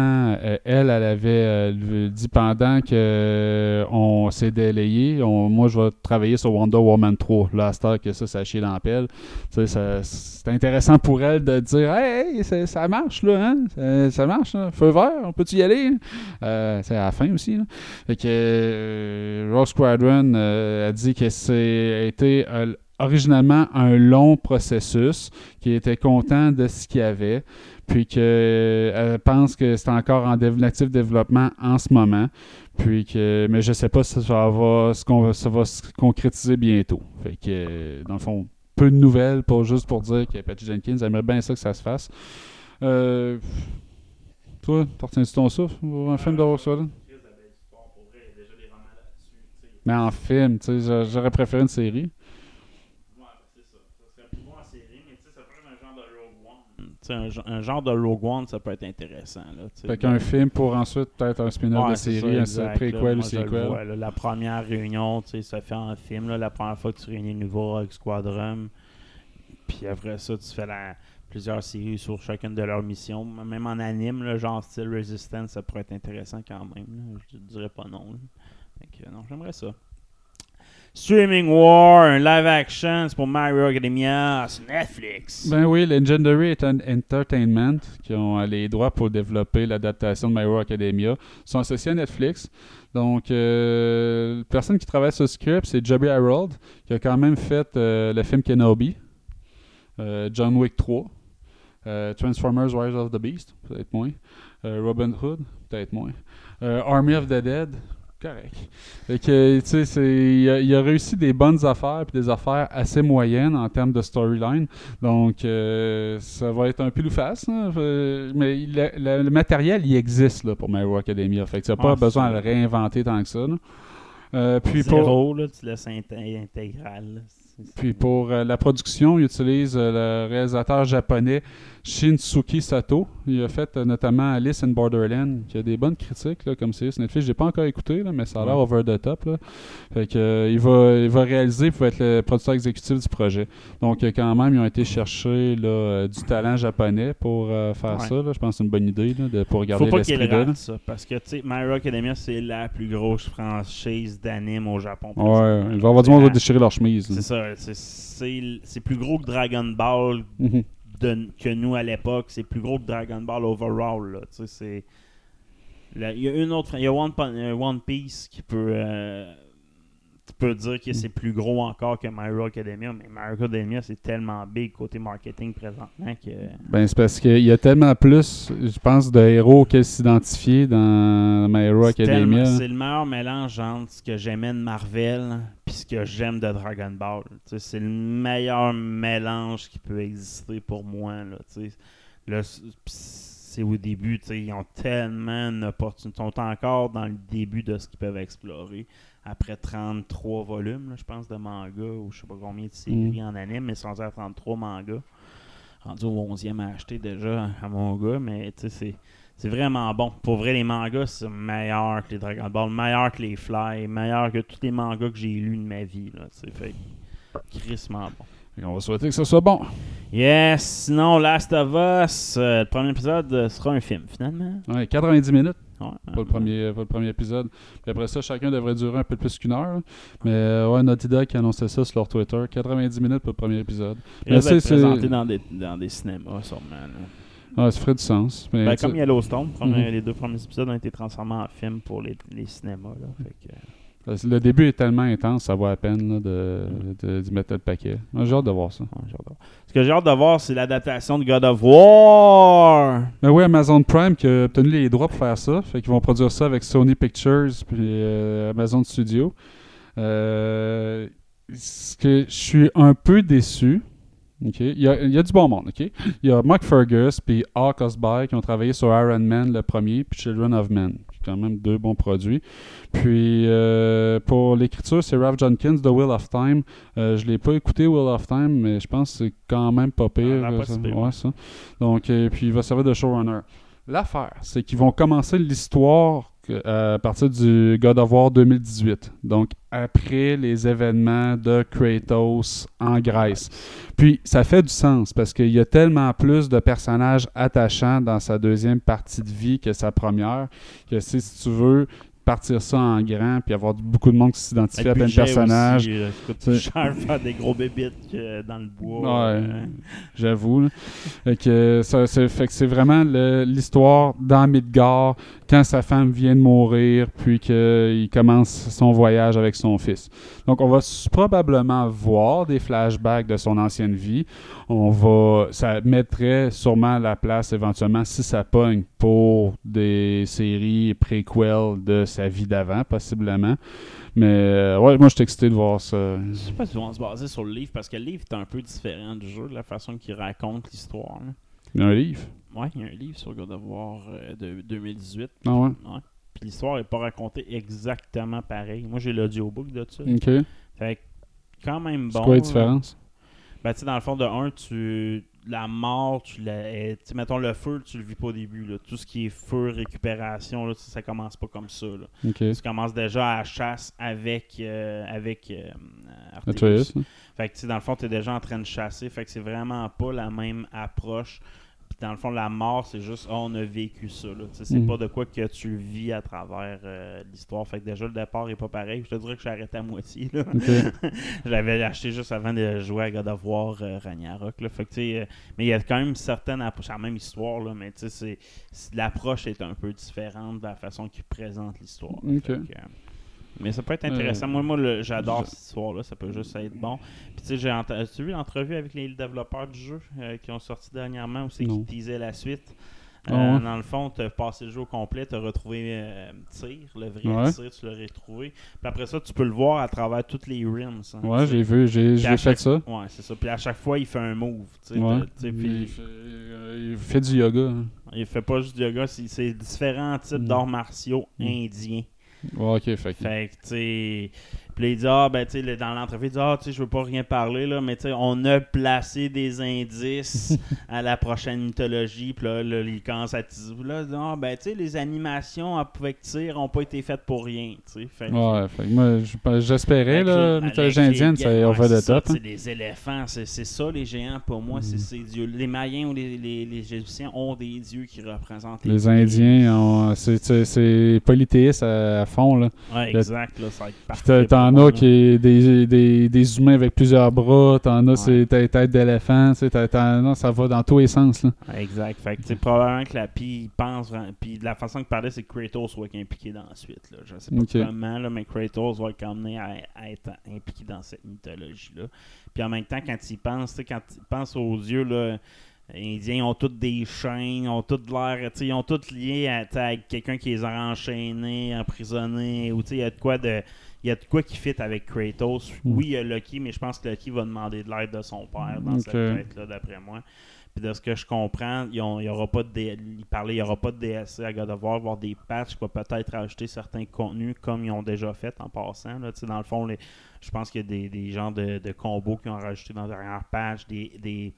euh, elle, elle avait euh, dit pendant que euh, on s'est délayé, moi je vais travailler sur Wonder Woman 3. Là, à que ça, ça chie dans la pelle. Tu sais, ça- c'est intéressant pour elle de dire Hey, hey, ça, marche là, hein? Ça, marche, là. feu vert, on peut-tu y aller? hein? Euh, c'est à la fin aussi. Là. Que euh, Squadron euh, a dit que c'est été originalement un long processus, qu'il était content de ce qu'il y avait puis qu'elle pense que c'est encore en actif développement en ce moment. Puis que, mais je sais pas si ça va, ce qu'on va- ça va se concrétiser bientôt. Fait que, dans le fond, peu de nouvelles, pas juste pour dire que Patty Jenkins aimerait bien ça que ça se fasse. Euh, toi, t'en retiens-tu ton souffle? Pour un film Rogue Squadron? Mais en film, tu sais, j'a- j'aurais préféré une série. Tu sais, Un, un genre de Rogue One, ça peut être intéressant. Là. Fait qu'un film pour ensuite peut-être un spin-off Ouais, de série, ça, un préquel ou je le sequel. vois, là. La première réunion, tu sais, ça fait en film. là, la première fois que tu réunis le nouveau Rogue Squadron. Puis après ça, tu fais la- plusieurs séries sur chacune de leurs missions. Même en anime, là, genre style Resistance, ça pourrait être intéressant quand même. Je te dirais pas non. Fait que, non, j'aimerais ça. Streaming War, un live action, c'est pour Mario Academia, c'est Netflix. Ben oui, Legendary Entertainment, qui ont euh, les droits pour développer l'adaptation de My Hero Academia, sont associés à Netflix. Donc, euh, la personne qui travaille sur le script, c'est Joby Harold, qui a quand même fait euh, le film Kenobi, John Wick 3, euh, Transformers Rise of the Beast, peut-être moins, Robin Hood, peut-être moins, Army of the Dead, correct. Fait que, tu sais, il a, il a réussi des bonnes affaires puis des affaires assez moyennes en termes de storyline. Donc, euh, ça va être un pile ou face. hein. Euh, mais il- le, le- le matériel, il existe là, pour My Hero Academia. Fait que tu n'as pas Ouais, besoin de le réinventer tant que ça. là. Euh, puis pour, Zéro, là, tu laisses inté- intégral. puis pour euh, la production, il utilise le réalisateur japonais Shinsuke Sato. Il a fait euh, notamment Alice in Borderland, qui a des bonnes critiques là, comme c'est sur Netflix. Je pas encore écouté, là, mais ça a l'air Ouais. over the top. Là. Fait que, euh, il, va, il va réaliser pour être le producteur exécutif du projet. Donc, euh, quand même, ils ont été chercher là, du talent japonais pour faire Ouais. ça. là. Je pense que c'est une bonne idée là, de, pour Faut garder pas qu'il rate ça, parce que, My Hero Academia, c'est la plus grosse franchise d'anime au Japon. Ouais, il va y avoir du monde qui va déchirer leur chemise. C'est ça, c'est- c'est c'est plus gros que Dragon Ball Mhm. Que nous à l'époque, c'est plus gros que Dragon Ball overall. Tu sais, c'est- Il y a une autre, il y a One, euh, Piece qui peut, euh, tu peux dire que c'est plus gros encore que My Hero Academia, mais My Hero Academia c'est tellement big côté marketing présentement que Ben, c'est parce qu'il y a tellement plus, je pense, de héros auxquels s'identifier dans My Hero Academia. c'est le meilleur mélange entre ce que j'aimais de Marvel puis ce que j'aime de Dragon Ball. C'est le meilleur mélange qui peut exister pour moi. Là, c'est au début, ils ont tellement d'opportunités. Ils sont encore dans le début de ce qu'ils peuvent explorer. Après 33 volumes, là, je pense, de manga, ou je sais pas combien de séries en anime, mais sont à 33 mangas. Rendu au 11e à acheter déjà à mon gars, mais tu sais, c'est. C'est vraiment bon. Pour vrai, les mangas, c'est meilleur que les Dragon Ball, meilleur que les Fly, meilleur que tous les mangas que j'ai lus de ma vie. Sais. fait crissement bon. Qu'on va souhaiter que ce soit bon. Yes, sinon Last of Us, euh, le premier épisode euh, sera un film finalement. Ouais, 90 minutes Ouais, pour le, premier, le premier épisode. Puis après ça, chacun devrait durer un peu plus qu'une heure. Mais euh, ouais, Naughty Dog qui annonçait ça sur leur Twitter. 90 minutes pour le premier épisode. Il Mais va c'est- présenté dans des, dans des cinémas sûrement. là. Ouais, ça ferait du sens. Mais, Ben, comme Yellowstone, premier- Mhm. les deux premiers épisodes ont été transformés en film pour les, les cinémas. Là, fait que, euh, le début est tellement intense, ça vaut la peine là, de, de, d'y mettre le paquet. J'ai hâte de voir ça. ouais, j'ai hâte de voir. Ce que j'ai hâte de voir, c'est l'adaptation de God of War. Mais oui, Amazon Prime qui a obtenu les droits pour faire ça. Fait qu'ils vont produire ça avec Sony Pictures puis euh, Amazon Studio. Euh, ce que je suis un peu déçu. Il, y a, il y a du bon monde. ok. Il y a Mark Fergus puis Hawk Osby qui ont travaillé sur Iron Man le premier puis Children of Men. Quand même deux bons produits. Puis euh, pour l'écriture, c'est Ralph Jenkins de Wheel of Time. Euh, je l'ai pas écouté Wheel of Time, mais je pense que c'est quand même pas pire. Ah, ça. Ouais, ça. Donc, euh, puis il va servir de showrunner. L'affaire, c'est qu'ils vont commencer l'histoire à partir du God of War 2018. Donc, après les événements de Kratos en Grèce. Puis, ça fait du sens parce qu'il y a tellement plus de personnages attachants dans sa deuxième partie de vie que sa première que si, si tu veux partir ça en grand puis avoir beaucoup de monde qui s'identifie à plein de personnages. Aussi, euh, coûte cher faire des gros bébites que dans le bois. Ouais, euh. j'avoue. que ça, c'est, fait que c'est vraiment l'histoire dans Midgard quand sa femme vient de mourir, puis qu'il commence son voyage avec son fils. Donc, on va probablement voir des flashbacks de son ancienne vie. On va, ça mettrait sûrement la place éventuellement si ça pogne pour des séries préquels de sa vie d'avant, possiblement. Mais euh, ouais, moi, je suis excité de voir ça. Je sais pas si on se baser sur le livre parce que le livre est un peu différent du jeu, de la façon qu'il raconte l'histoire. là. Il y a un livre. Ouais, il y a un livre sur God of War euh, de 2018. Ah ouais? Ouais. Puis l'histoire n'est pas racontée exactement pareil. Moi, j'ai l'audiobook de ça. Ok. Fait quand même C'est bon. quoi la là. différence? Ben, tu sais, dans le fond, de un, tu. La mort, tu la. eh, mettons le feu, tu le vis pas au début. Là. Tout ce qui est feu, récupération, là, ça, commence pas comme ça. Là. Tu commences déjà à la chasse avec, euh, avec euh, Artemis. Atreus, hein? Fait que, tu sais, dans le fond, tu es déjà en train de chasser. Fait que c'est vraiment pas la même approche. Puis, dans le fond, la mort, c'est juste, Ah, on a vécu ça. C'est Mhm. pas de quoi que tu vis à travers euh, l'histoire. Fait que déjà, le départ est pas pareil. Je te dirais que j'ai arrêté à moitié. Là. Ok. [laughs] J'avais acheté juste avant de jouer à God of War euh, Ragnarok. Là. Fait que, tu sais, euh, mais il y a quand même certaines approches. C'est la même histoire, là, mais l'approche est un peu différente de la façon qu'il présente l'histoire. Mais ça peut être intéressant. Moi, moi j'adore cette histoire-là. Ça peut juste être bon. Puis, tu sais, j'ai as-tu vu l'entrevue avec les développeurs du jeu euh, qui ont sorti dernièrement ou c'est Non. qui teasaient la suite? Ah Euh, ouais? Dans le fond, tu as passé le jeu au complet, tu as retrouvé euh, Tyr, le vrai Ouais. Tyr, tu l'as retrouvé. Puis après ça, tu peux le voir à travers toutes les rims. hein, Ouais, j'ai vu, j'ai fait chaque- ça. Ouais, c'est ça. Puis à chaque fois, il fait un move. Ouais. puis il, fait, euh, il fait du yoga. hein. il fait pas juste du yoga, c'est c'est différents types Mm. d'arts martiaux Mm. indiens. Ouais, ok, fait que- Fait que, tu sais. Puis il dit, ah, ben, tu sais, dans l'entrevue, il dit, ah, tu sais, je veux pas rien parler, là, mais tu sais, on a placé des indices [laughs] à la prochaine mythologie. Puis là, là, il commence à Là, il dit, ah, ben, tu sais, les animations avec tir n'ont pas été faites pour rien, tu sais. Fait Ouais, fait que moi, je- j'espérais, là, les- mythologie les indienne, ça on fait de c'est top. tu hein. Les éléphants, c'est c'est ça les géants pour moi, Mm. c'est ces dieux. Les Mayens ou les, les, les Égyptiens ont des dieux qui représentent Les dieux. Indiens, ont- c'est- c'est c'est polythéiste à, à fond, là. Ouais, Le- exact, là, ça va être parfait. T'en as qui des, des, des humains avec plusieurs bras, t'en as c'est des têtes d'éléphant, ça va dans tous les sens, là. Ouais, Exact. Fait que c'est probablement que la Pi il pense puis de la façon qu'il parlait, c'est que Kratos va être impliqué dans la suite. Là. Je sais pas Ok. comment, là, mais Kratos va être amené à, à être impliqué dans cette mythologie-là. Puis en même temps, quand il pense, quand il pense aux dieux, là, Indiens ont toutes des chaînes, ils ont toutes l'air, ils ont toutes lié à, avec quelqu'un qui les a enchaînés, emprisonnés, ou il y a de quoi de. Il y a de quoi qui fit avec Kratos. Mm. Oui, il y a Loki, mais je pense que Loki va demander de l'aide de son père dans cette Ok. quête-là, d'après moi. Puis de ce que je comprends, il n'y aura pas de D- il parlait, il y aura pas de DLC à God of War, avoir des patchs qui vont peut-être rajouter certains contenus comme ils ont déjà fait en passant. Là. Dans le fond, les, je pense qu'il y a des, des genres de, de combos qui ont rajouté dans la dernière patch, des, des,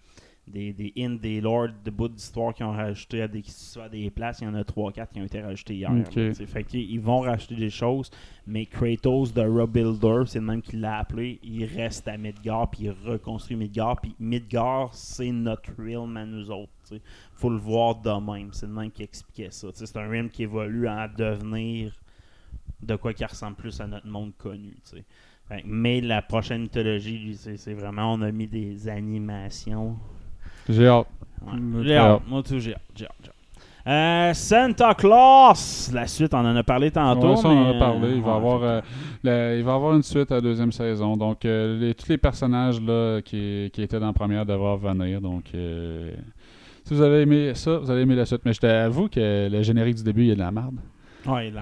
des, des hints, des lords de bouts d'histoire qui ont rajouté à des, à des places. Il y en a 3-4 qui ont été rajoutés hier. Ok. là, tu sais. fait qu'ils ils vont rajouter des choses, mais Kratos de Rebuilder, c'est le même qu'il l'a appelé, il reste à Midgard, puis il reconstruit Midgard, puis Midgard, c'est notre realm à nous autres. sais. faut le voir de même. C'est le même qui expliquait ça. C'est un realm qui évolue à devenir de quoi qui ressemble plus à notre monde connu. tu sais. Fait que- mais la prochaine mythologie, c'est vraiment, on a mis des animations. J'ai hâte. Ouais. J'ai hâte. Moi, tout, j'ai hâte. j'ai hâte. Euh, Santa Claus! La suite, on en a parlé tantôt. Ouais, ça, on en a parlé. Il va, euh, avoir, euh, il va avoir une suite à la deuxième saison. Donc, euh, les- tous les personnages là, qui, qui étaient dans la première devraient revenir. Donc, si vous avez aimé ça, vous allez aimer la suite. Mais je t'avoue que le générique du début, il y a de la merde. Ouais, là,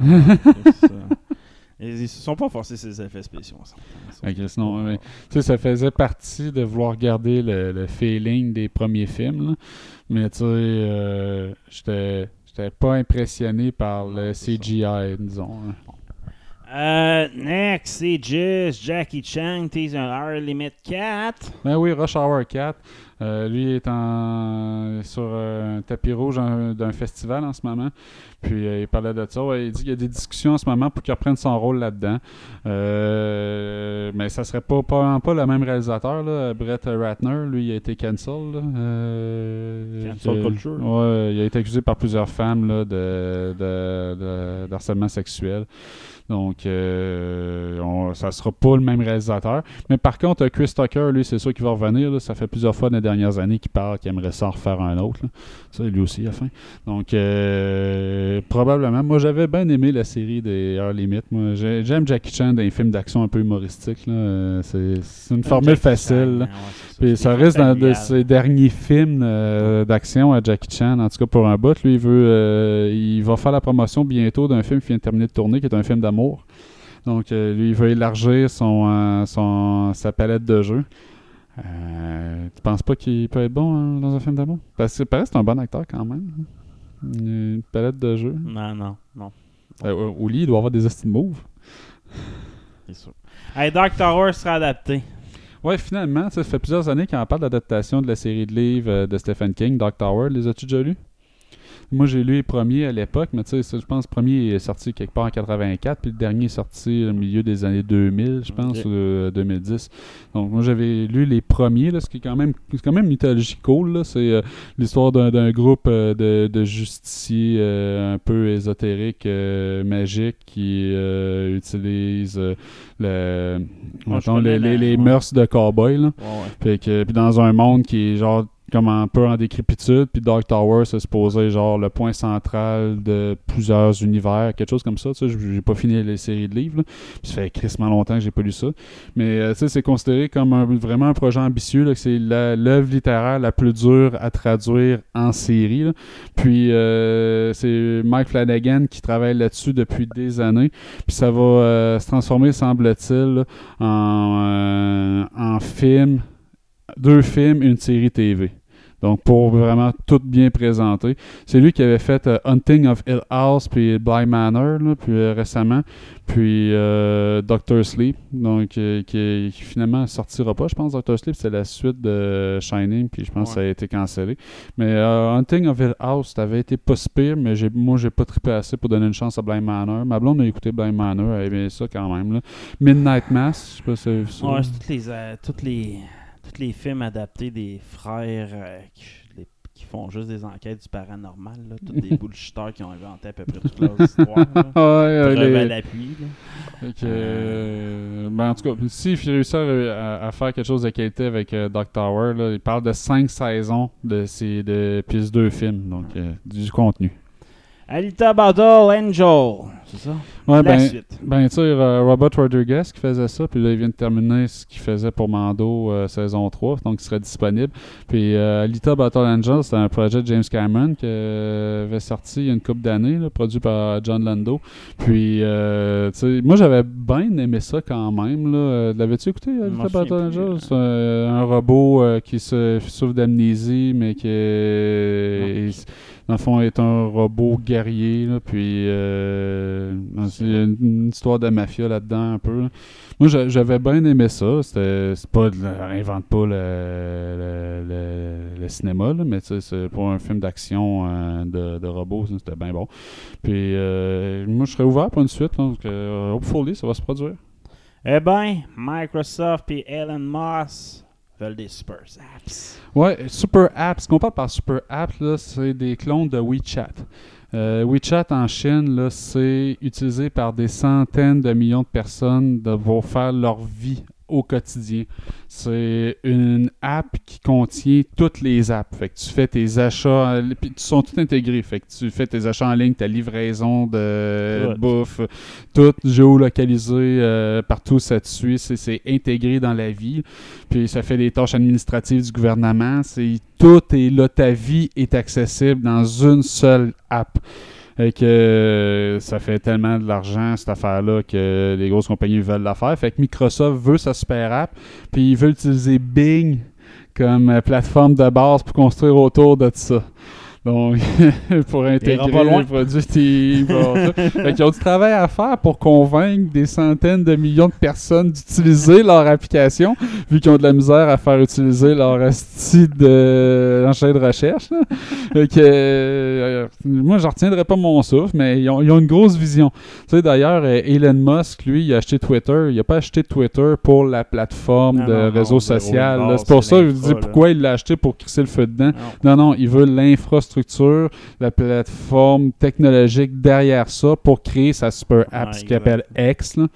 c'est [laughs] Ils ne sont pas forcés ces effets spéciaux. Ok, sinon, tu sais, ça faisait partie de vouloir garder le, le feeling des premiers films. là. Mais tu sais, euh, j'étais j'étais pas impressionné par le CGI, disons. hein. Euh, next, c'est juste Jackie Chan, tease un Hour Limit 4. Ben oui, Rush Hour 4. Euh, lui est en, sur euh, un tapis rouge d'un festival en ce moment. Puis euh, il parlait de ça. Ouais, il dit qu'il y a des discussions en ce moment pour qu'il reprenne son rôle là-dedans. Euh, mais ça serait pas, pas, pas le même réalisateur. Là. Brett Ratner, lui, il a été cancel. là. Cancel culture. Ouais, il a été accusé par plusieurs femmes là, de, de, de- d'harcèlement sexuel. Donc, euh, on, ça sera pas le même réalisateur. Mais par contre, euh, Chris Tucker, lui, c'est sûr qu'il va revenir. là. Ça fait plusieurs fois dans les dernières années qu'il parle qu'il aimerait ça en refaire un autre. là. Ça, lui aussi, il a faim. Donc, euh, probablement. Moi, j'avais bien aimé la série des Heure Limit. Moi, j'ai- j'aime Jackie Chan dans les films d'action un peu humoristiques. C'est, une formule Chan, facile. ouais, ça. Puis ça reste dans de ses derniers films euh, d'action à Jackie Chan, en tout cas pour un bout. Lui, il veut, il va faire la promotion bientôt d'un film qui vient de terminer de tourner, qui est un film d'amour. Donc, euh, lui, il veut élargir son, euh, son, sa palette de jeux. Euh, tu penses pas qu'il peut être bon hein, dans un film d'amour? Parce que paraît c'est un bon acteur quand même. Une palette de jeux. Non, non, non. Euh, au lit, il doit avoir des hosties de moves. C'est sûr. Hey, Dark Tower sera adapté. Ouais, finalement, ça fait plusieurs années qu'on parle d'adaptation de la série de livres de Stephen King, Dark Tower. Les as-tu déjà lus? Moi, j'ai lu les premiers à l'époque, mais tu sais, je pense que le premier est sorti quelque part en 84, puis le dernier est sorti au milieu des années 2000, je pense, Ok. ou euh, 2010. Donc, moi, j'avais lu les premiers, là, ce qui est quand même, c'est quand même une mythologie cool. là. C'est euh, l'histoire d'un, groupe euh, de, de justiciers euh, un peu ésotériques, magiques, qui utilisent le, mettons, les, les- les mœurs de cowboy. Là. Ouais, ouais. Fait que, puis dans un monde qui est genre comme un peu en décrépitude, puis Dark Tower, c'est supposé genre le point central de plusieurs univers, quelque chose comme ça. Tu sais, j'ai pas fini les séries de livres, là. Puis ça fait crissement longtemps que j'ai pas lu ça. Mais euh, tu sais, c'est considéré comme vraiment un projet ambitieux, c'est l'œuvre littéraire la plus dure à traduire en série. là. Puis euh, c'est Mike Flanagan qui travaille là-dessus depuis des années. Puis ça va euh, se transformer, semble-t-il, en, euh, en film, deux films, une série TV. Donc, pour vraiment tout bien présenter. C'est lui qui avait fait euh, Hunting of Hill House, puis Bly Manor, là, puis euh, récemment, puis euh, Doctor Sleep, donc euh, qui, qui finalement sortira pas, je pense. Doctor Sleep, c'est la suite de Shining, puis je pense que ça a été cancellé. Mais euh, Hunting of Hill House, ça avait été pas si pire, mais j'ai, moi, j'ai pas trippé assez pour donner une chance à Blind Manor. Ma blonde a écouté Blind Manor, elle aimait ça quand même. Là. Midnight Mass, je sais pas si vous avez vu ça. Ouais, c'est toutes les, toutes les, tous les films adaptés des frères euh, qui, les- qui font juste des enquêtes du paranormal. Là. Tous des [laughs] bullshitters qui ont inventé à peu près toute leur histoire. là. [laughs] Ouais, les- à l'appui. euh, ben, en tout cas, s'il réussit à, à faire quelque chose de qualité avec euh, Doc Tower, là, il parle de cinq saisons de ces de, deux films, donc euh, du contenu. Alita Battle Angel. C'est ça? Ouais, La ben, suite. ben tu sais, euh, Robert Rodriguez qui faisait ça, puis là, il vient de terminer ce qu'il faisait pour Mando euh, saison 3, donc il serait disponible. Puis euh, Alita Battle Angel, c'est un projet de James Cameron qui avait sorti il y a une couple d'années, produit par John Lando. Puis, euh, tu sais, moi, j'avais bien aimé ça quand même. Là. L'avais-tu écouté, Alita Battle Angel? C'est un, un robot qui se souffre d'amnésie, mais qui est, dans le fond, est un robot guerrier. Là, puis, euh, c'est une, une histoire de mafia là-dedans un peu. Moi, j'a- j'avais bien aimé ça. C'était pas, invente pas le, cinéma, là, mais c'est pour un film d'action euh, de, robots, c'était bien bon. Puis, euh, moi, je serais ouvert pour une suite. donc, euh, hopefully, ça va se produire. Eh ben, Microsoft et Elon Musk veulent des super apps. Ouais, Super Apps. Ce qu'on parle par Super Apps, c'est des clones de WeChat. Euh, WeChat en Chine, c'est utilisé par des centaines de millions de personnes de- pour faire leur vie au quotidien. C'est une app qui contient toutes les apps. Fait que tu fais tes achats, puis ils sont tous intégrés. Fait que tu fais tes achats en ligne, ta livraison de Tout. bouffe, tout géolocalisé euh, partout où ça te suit. C'est, intégré dans la vie. Puis ça fait des tâches administratives du gouvernement. C'est tout est là, ta vie est accessible dans une seule app. Et que euh, ça fait tellement de l'argent, cette affaire-là, que les grosses compagnies veulent la faire. Fait que Microsoft veut sa super app, puis ils veulent utiliser Bing comme euh, plateforme de base pour construire autour de ça. Donc, [laughs] pour intégrer les produits bon, qu'ils ont du travail à faire pour convaincre des centaines de millions de personnes d'utiliser leur application, vu qu'ils ont de la misère à faire utiliser leur style de enchaîne de recherche. là. Fait que, euh, moi, je retiendrai pas mon souffle, mais ils ont, ils ont une grosse vision. Tu sais, d'ailleurs, euh, Elon Musk, lui, il a acheté Twitter. Il a pas acheté Twitter pour la plateforme Non, de non, réseau social. C'est pour ça que je dis pourquoi il l'a acheté pour crisser le feu dedans? Non, non, il veut l'infrastructure, la plateforme technologique derrière ça pour créer sa super app, Ouais, ce qu'il appelle X. là,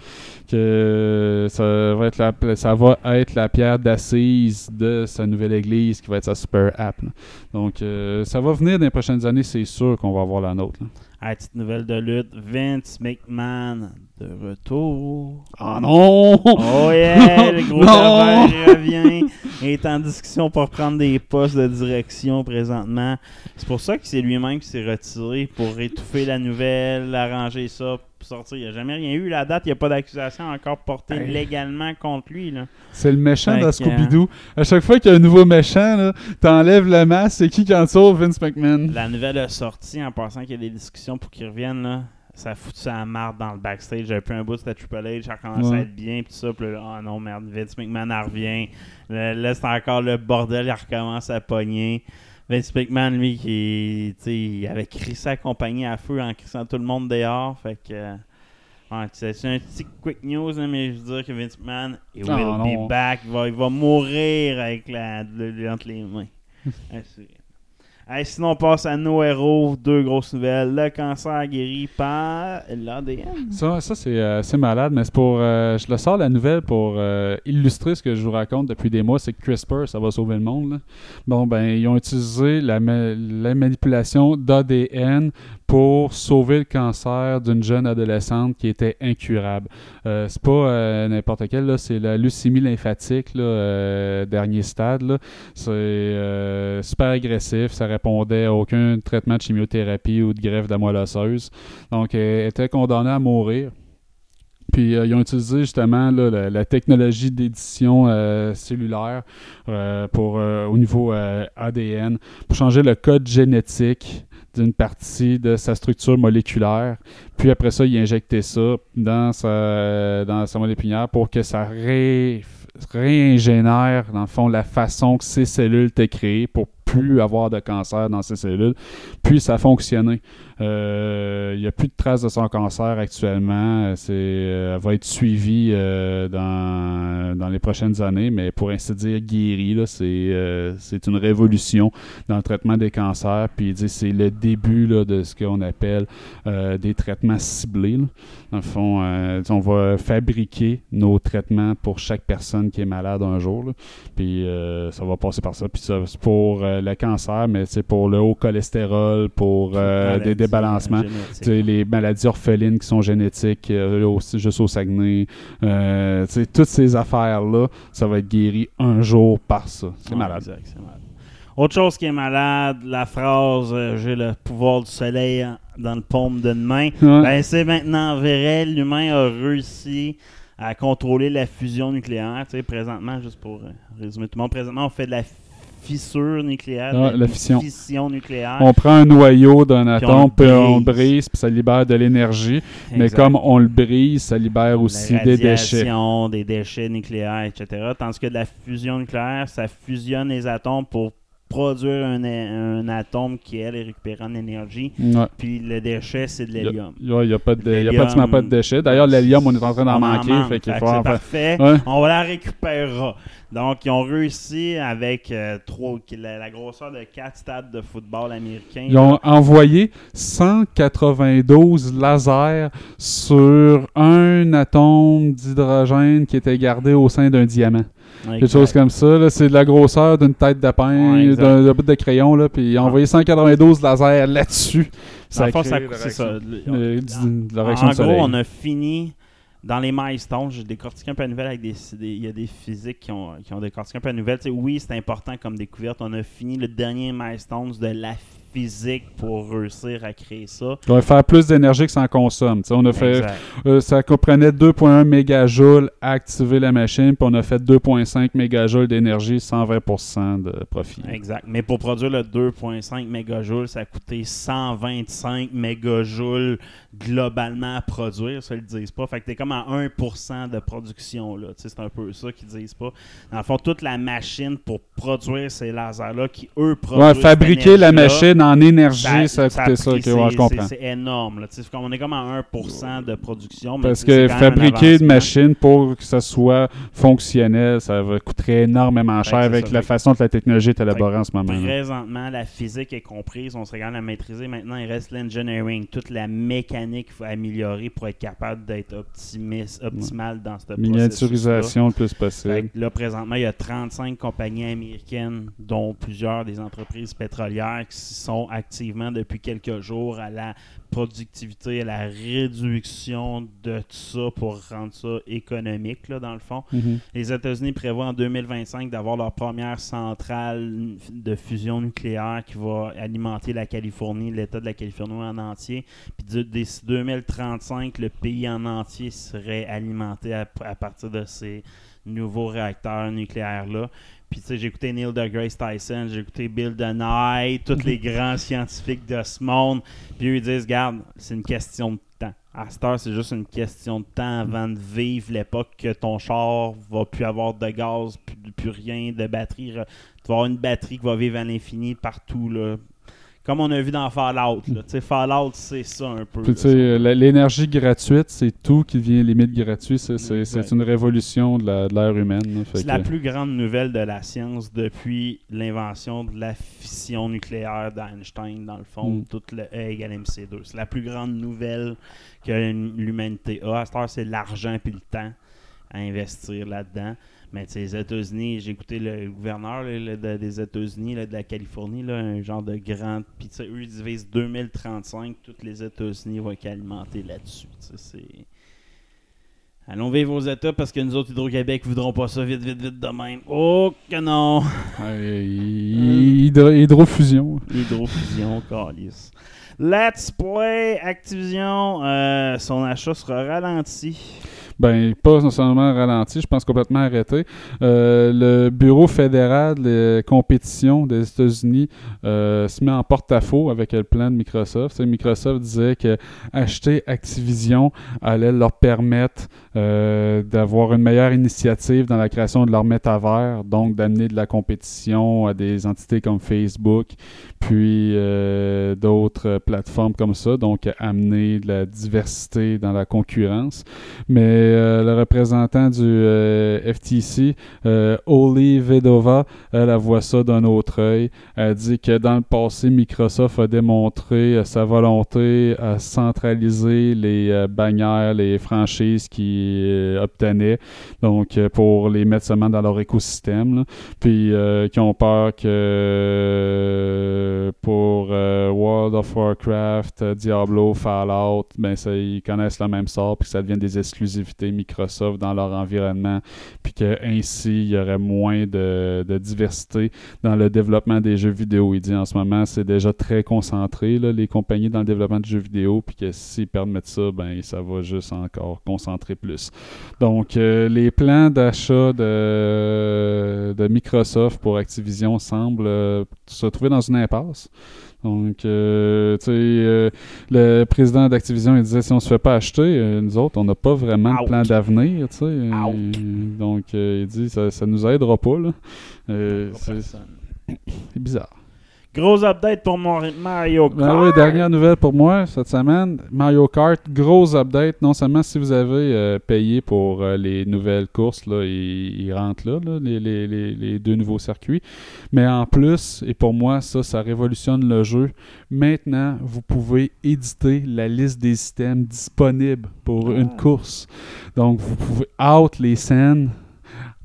que ça va, être la, ça va être la pierre d'assise de sa nouvelle église qui va être sa super app. là. Donc, euh, ça va venir dans les prochaines années, c'est sûr qu'on va avoir la nôtre. là. Ah, petite nouvelle de lutte, Vince McMahon de retour. Ah non! Oh yeah, le [laughs] gros revient. Il est en discussion pour prendre des postes de direction présentement. C'est pour ça que c'est lui-même qui s'est retiré pour étouffer la nouvelle, arranger ça, sortir. Il n'y a jamais rien eu. La date, il n'y a pas d'accusation encore portée Hey. légalement contre lui. C'est le méchant que, Scooby-Doo. À chaque fois qu'il y a un nouveau méchant, t'enlèves le masque, c'est qui qui en sauve? Vince McMahon. La nouvelle a sorti en pensant qu'il y a des discussions pour qu'il revienne. Là. Ça fout ça à marre dans le backstage. J'avais plus un bout, c'était Triple H. Ça commence Ouais. à être bien. Puis ça, puis là, oh non, merde, Vince McMahon elle revient. Là, là, c'est encore le bordel. Il recommence à pogner. Vince McMahon, lui, qui il avait crissé sa compagnie à feu en crissant tout le monde dehors. Fait que. euh, ouais, c'est un petit quick news, hein, mais je veux dire que Vince McMahon, il will Ah, non. be back. Il va, il va mourir avec la, le- le- entre les mains. [laughs] Sinon, on passe à nos héros. Deux grosses nouvelles. Le cancer guéri par l'ADN. Ça, euh, c'est malade, mais c'est pour. euh, je le sors la nouvelle pour euh, illustrer ce que je vous raconte depuis des mois, c'est que CRISPR, ça va sauver le monde. Bon, ben, ils ont utilisé la manipulation d'ADN pour sauver le cancer d'une jeune adolescente qui était incurable. Euh, c'est pas euh, n'importe quelle, là, c'est la leucémie lymphatique, euh, dernier stade. C'est super agressif, ça répondait à aucun traitement de chimiothérapie ou de greffe de moelle osseuse. Donc, elle était condamnée à mourir. Puis ils ont utilisé justement la, technologie d'édition cellulaire pour, au niveau ADN pour changer le code génétique d'une partie de sa structure moléculaire. Puis après ça, il injectait ça dans sa, dans sa moelle épinière pour que ça ré, réingénère, dans le fond, la façon que ces cellules étaient créées pour plus avoir de cancer dans ces cellules. Puis ça a fonctionné. Euh, il n'y a plus de traces de son cancer actuellement. C'est, euh, elle va être suivie euh, dans, dans les prochaines années, mais pour ainsi dire, guérie. Là, c'est, c'est une révolution dans le traitement des cancers. Puis c'est le début de ce qu'on appelle des traitements ciblés. Dans le fond, on va fabriquer nos traitements pour chaque personne qui est malade un jour. Puis ça va passer par ça. Puis ça, pour euh, le cancer, mais c'est pour le haut cholestérol, pour euh, des débalancements. sais, les maladies orphelines qui sont génétiques, euh, au- juste au Saguenay. Euh, toutes ces affaires-là, ça va être guéri un jour par ça. C'est Ouais, malade. exact, c'est malade. Autre chose qui est malade, la phrase euh, J'ai le pouvoir du soleil dans le paume d'une main. Ouais. Ben, c'est maintenant vrai. L'humain a réussi à contrôler la fusion nucléaire. Tu sais, présentement, juste pour euh, résumer tout le monde, présentement, on fait de la fissure nucléaire, Ouais, de la fission. nucléaire. On prend un noyau d'un atome, puis on le brise. brise, puis ça libère de l'énergie. Mais comme on le brise, ça libère aussi la des déchets. des déchets nucléaires, etc. Tandis que de la fusion nucléaire, ça fusionne les atomes pour produire un, un atome qui, elle, est récupéré en énergie. Ouais. Puis le déchet, c'est de Il l'hélium. n'y a, il y a pas de, il y a pratiquement pas de déchets. D'ailleurs, l'hélium, on est en train d'en en manquer. manque. fait qu'il Fait en c'est parfait. Ouais. On la récupérera. Donc, ils ont réussi avec euh, trois, la, la grosseur de quatre stades de football américain. Ils ont envoyé 192 lasers sur un atome d'hydrogène qui était gardé au sein d'un diamant. Quelque Exact. chose comme ça. là. C'est de la grosseur d'une tête de pain, d'un bout de crayon. Là, puis ils ont Ouais. envoyé 192 lasers là-dessus. Dans le fond, crée ça- la c'est ça. Euh, En gros, on a fini dans les milestones. J'ai décortiqué un peu la nouvelle avec des. des- Il y a des physiques qui ont, qui ont décortiqué un peu la nouvelle. Oui, c'est important comme découverte. On a fini le dernier milestone de la physique pour réussir à créer ça. On va faire plus d'énergie que ça en consomme. On a fait, euh, ça comprenait 2.1 mégajoules à activer la machine, puis on a fait 2.5 mégajoules d'énergie, 120% de profit. Exact. Mais pour produire le 2.5 mégajoules, ça a coûté 125 mégajoules globalement à produire. Ça, ils le disent pas. Fait que t'es comme à 1% de production. Là. C'est un peu ça qu'ils disent pas. Dans le fond, toute la machine pour produire ces lasers-là qui, eux, produisent. Ouais, fabriquer la machine en énergie, ça, a a coûté ça. ouais, je c'est- comprends. c'est- énorme. Là. On est comme à 1% de production. mais Parce que fabriquer une machine pour que ça soit fonctionnel, ça va coûterait énormément cher c'est avec ça, la façon que la technologie est élaborée en ce moment. là. Présentement, la physique est comprise, on serait capable de la maîtriser. Maintenant, il reste l'engineering, toute la mécanique qu'il faut améliorer pour être capable d'être optimiste, optimal dans ce processus. Miniaturisation le plus possible. Là, présentement, il y a 35 compagnies américaines, dont plusieurs des entreprises pétrolières qui sont activement depuis quelques jours à la productivité, à la réduction de tout ça pour rendre ça économique, là, dans le fond. Mhm. Les États-Unis prévoient en 2025 d'avoir leur première centrale de fusion nucléaire qui va alimenter la Californie, l'État de la Californie en entier. Puis d'ici 2035, le pays en entier serait alimenté à, à partir de ces nouveaux réacteurs nucléaires-là. Puis tu sais, j'ai écouté Neil deGrasse Tyson, j'ai écouté Bill Nye, tous les grands scientifiques de ce monde. Puis eux, ils disent, regarde, c'est une question de temps. À cette heure, c'est juste une question de temps avant de vivre l'époque que ton char va plus avoir de gaz, plus, plus rien, de batterie. Tu vas avoir une batterie qui va vivre à l'infini partout. Là. Comme on a vu dans Fallout. Là. Fallout, c'est ça un peu. L'énergie gratuite, c'est tout qui devient limite gratuit. C'est, une révolution de, la- de l'ère humaine. C'est la plus grande nouvelle de la science depuis l'invention de la fission nucléaire d'Einstein, dans le fond, Mm. tout le E égale MC2. C'est la plus grande nouvelle que l'humanité a. À cette heure, c'est l'argent et le temps à investir là-dedans. Mais tu sais, les États-Unis, j'ai écouté le gouverneur là, là, de- des États-Unis, de la Californie, là, un genre de grand. Puis tu sais, eux, ils divisent 2035, tous les États-Unis vont être alimentés là-dessus. C'est. Allons vivre aux États parce que nous autres, Hydro-Québec, voudront pas ça vite, vite, vite de même. Oh que non! Hydro- hydrofusion. Hydrofusion, calice. Let's Play Activision, euh, son achat sera ralenti. Ben, pas seulement ralenti, je pense complètement arrêté. Euh, le Bureau fédéral de compétition des États-Unis euh, se met en porte-à-faux avec le plan de Microsoft. Microsoft disait que acheter Activision allait leur permettre euh, d'avoir une meilleure initiative dans la création de leur métavers, donc d'amener de la compétition à des entités comme Facebook, puis euh, d'autres plateformes comme ça, donc amener de la diversité dans la concurrence. Mais euh, le représentant du euh, FTC, euh, Oli Vedova, elle, elle voit ça d'un autre œil. Elle dit que dans le passé, Microsoft a démontré euh, sa volonté à centraliser les euh, bannières, les franchises qui euh, obtenaient, donc euh, pour les mettre seulement dans leur écosystème. Puis euh, qui ont peur que pour World of Warcraft, Diablo, Fallout, ben ça, ils connaissent le même sort, puis que ça devient des exclusivités Microsoft dans leur environnement, puis que ainsi il y aurait moins de, diversité dans le développement des jeux vidéo. Il dit en ce moment c'est déjà très concentré les compagnies dans le développement de jeux vidéo, puis que s'ils permettent ça, ben ça va juste encore concentrer plus. Donc euh, les plans d'achat de, de Microsoft pour Activision semblent euh, se trouver dans une impasse. Donc, euh, tu sais, euh, le président d'Activision, il disait si on se fait pas acheter, euh, nous autres, on n'a pas vraiment de plan d'avenir, tu sais. Out. donc, il dit ça, ça nous aidera pas, là. C'est bizarre. Gros update pour mon Mario Kart. Ben oui, dernière nouvelle pour moi cette semaine. Mario Kart, gros update. Non seulement si vous avez euh, payé pour euh, les nouvelles courses, là, ils, ils rentrent là, là, les, les- les- les deux nouveaux circuits. Mais en plus, et pour moi, ça, ça révolutionne le jeu. Maintenant, vous pouvez éditer la liste des systèmes disponibles pour une course. Donc, vous pouvez out les scènes.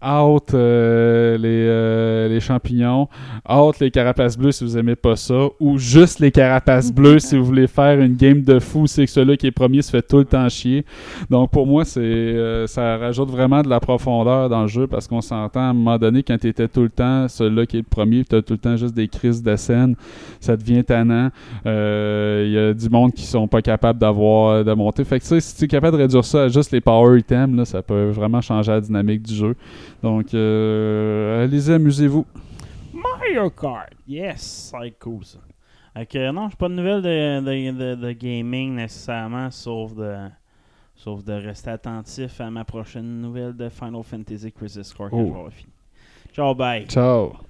Out euh, les, euh, les champignons, out les carapaces bleues si vous aimez pas ça, ou juste les carapaces [laughs] bleues si vous voulez faire une game de fou, c'est que celui qui est premier se fait tout le temps chier. Donc pour moi, c'est euh, ça rajoute vraiment de la profondeur dans le jeu parce qu'on s'entend à un moment donné quand tu étais tout le temps celui qui est le premier, tu as tout le temps juste des crises de scène, ça devient tannant. Euh, Il y a du monde qui sont pas capables d'avoir de monter. Fait que tu sais, si tu es capable de réduire ça à juste les power items, là, ça peut vraiment changer la dynamique du jeu. Donc euh, allez-y, amusez-vous. Mario Kart. Yes, être cool ça. Que, non, j'ai pas de nouvelles de, de, de- de gaming nécessairement, sauf de, sauf de rester attentif à ma prochaine nouvelle de Final Fantasy Crisis Core Oh. je vais. Ciao, bye. Ciao.